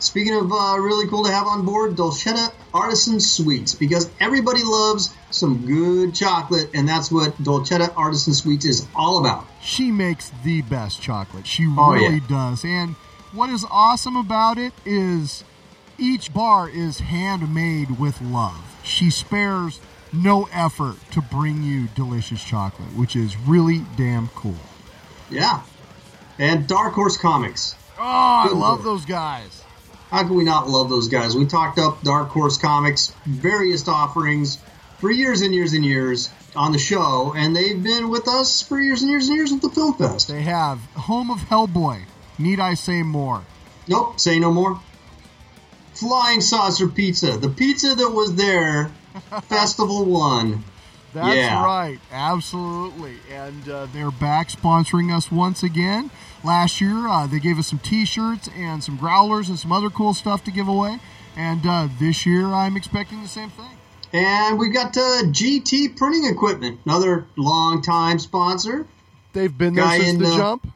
Speaking of uh, really cool to have on board, Dolcetta Artisan Sweets, because everybody loves some good chocolate, and that's what Dolcetta Artisan Sweets is all about. She makes the best chocolate. She Oh, really yeah. does. And what is awesome about it is each bar is handmade with love. She spares no effort to bring you delicious chocolate, which is really damn cool. Yeah. And Dark Horse Comics. Oh, I Good love Lord. those guys. How can we not love those guys? We talked up Dark Horse Comics, various offerings for years and years and years on the show, and they've been with us for years and years and years at the Film Fest. They have Home of Hellboy. Need I say more? Nope, say no more. Flying Saucer Pizza, the pizza that was there, Festival One. That's Yeah. right, absolutely. And uh, they're back sponsoring us once again. Last year, uh, they gave us some T-shirts and some growlers and some other cool stuff to give away. And uh, this year, I'm expecting the same thing. And we've got uh, GT Printing Equipment, another long-time sponsor. They've been there Guy since in, the jump.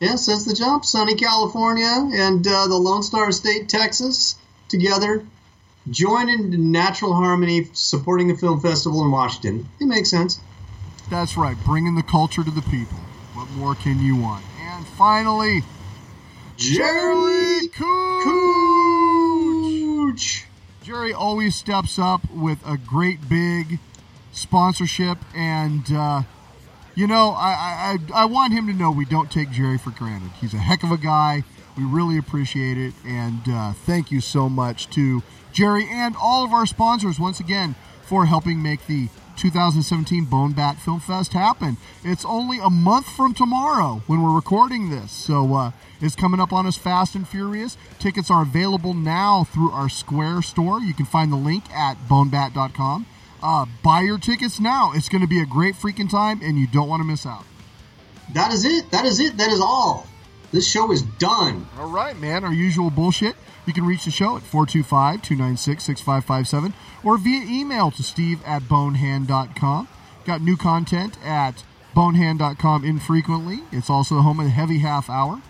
Yeah, since the jump, sunny California and uh, the Lone Star State, Texas, together, join in natural harmony, supporting the film festival in Washington. It makes sense. That's right, bringing the culture to the people. What more can you want? And finally, Jerry Cooch. Jerry always steps up with a great big sponsorship, and uh, you know, I, I I want him to know we don't take Jerry for granted. He's a heck of a guy. We really appreciate it, and uh, thank you so much to Jerry and all of our sponsors. Once again, for helping make the 2017 Bone Bat Film Fest happen. It's only a month from tomorrow when we're recording this, so uh, it's coming up on us fast and furious. Tickets are available now through our Square store. You can find the link at bonebat.com. Uh, buy your tickets now. It's going to be a great freaking time, and you don't want to miss out. That is it. That is it. That is all. This show is done. All right, man. Our usual bullshit. You can reach the show at 425 296 6557 or via email to steve at bonehand.com. Got new content at bonehand.com infrequently. It's also the home of the heavy half hour.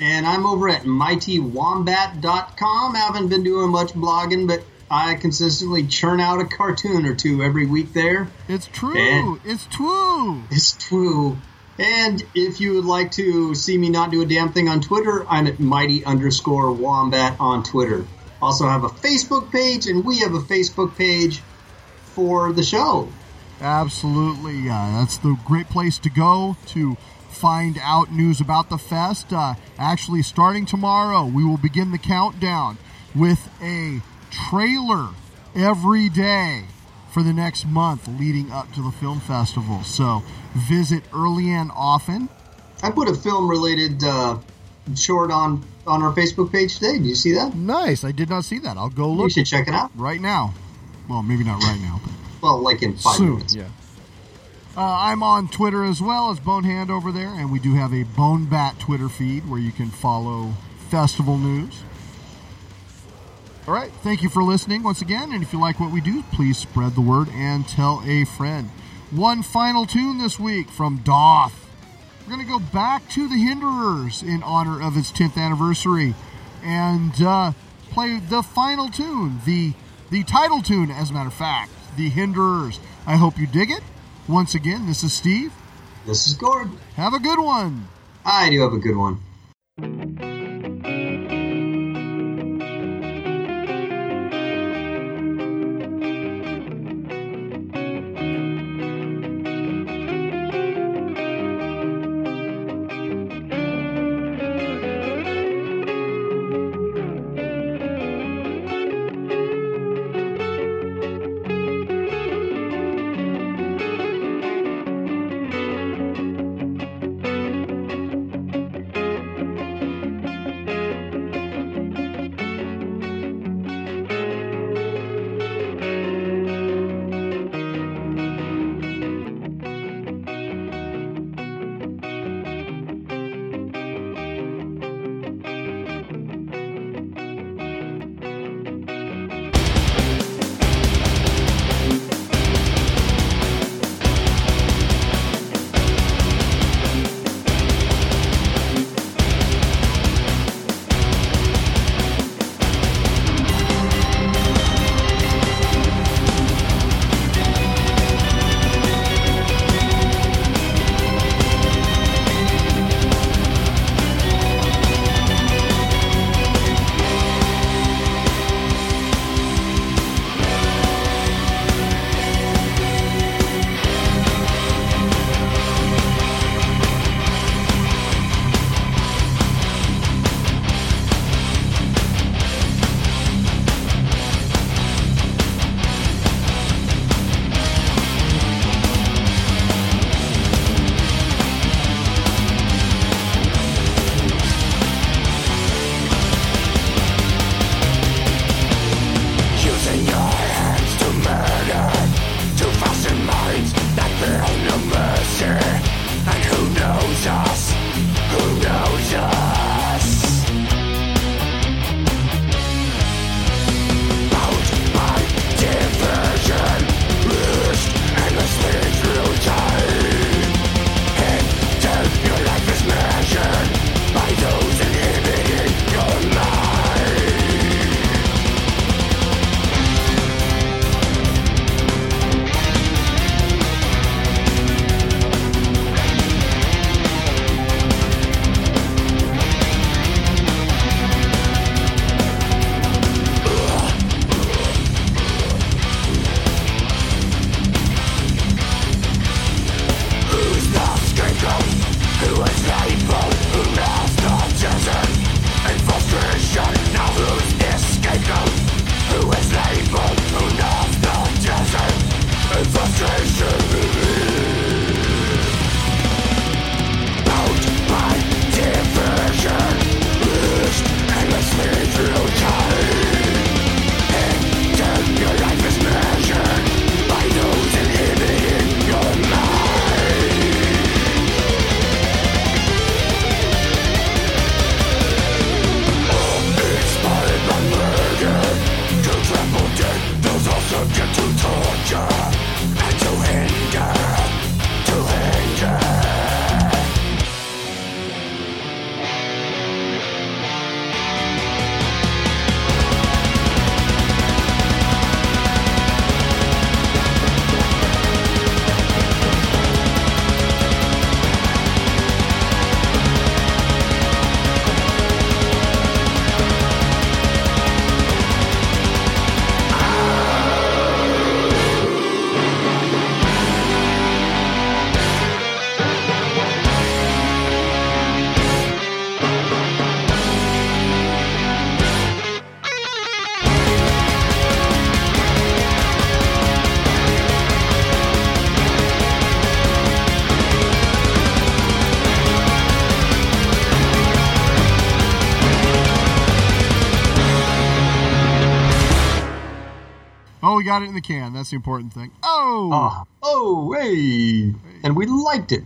And I'm over at mightywombat.com. Haven't been doing much blogging, but I consistently churn out a cartoon or two every week there. It's true. And- It's true. It's true. And if you would like to see me not do a damn thing on Twitter, I'm at mighty underscore wombat on Twitter. Also have a Facebook page, and we have a Facebook page for the show. Absolutely. Uh, that's the great place to go to find out news about the fest. Uh, actually, starting tomorrow, we will begin the countdown with a trailer every day for the next month leading up to the film festival. So visit early and often. I put a film related uh, short on on our Facebook page today. Do you see that? Nice. I did not see that. I'll go look. You should check it out. right now. Well, maybe not right now, but Well, like in five soon. minutes. Yeah. Uh, I'm on Twitter as well as Bonehand over there, and we do have a Bone Bat Twitter feed where you can follow festival news. All right, thank you for listening once again, and if you like what we do, please spread the word and tell a friend. One final tune this week from Daath. We're going to go back to the Hinderers in honor of its 10th anniversary and uh, play the final tune, the the title tune, as a matter of fact, the Hinderers. I hope you dig it. Once again, this is Steve. This is Gordon. Have a good one. I do have a good one. Got it in the can. That's the important thing. Oh, Oh, oh, hey, and we liked it.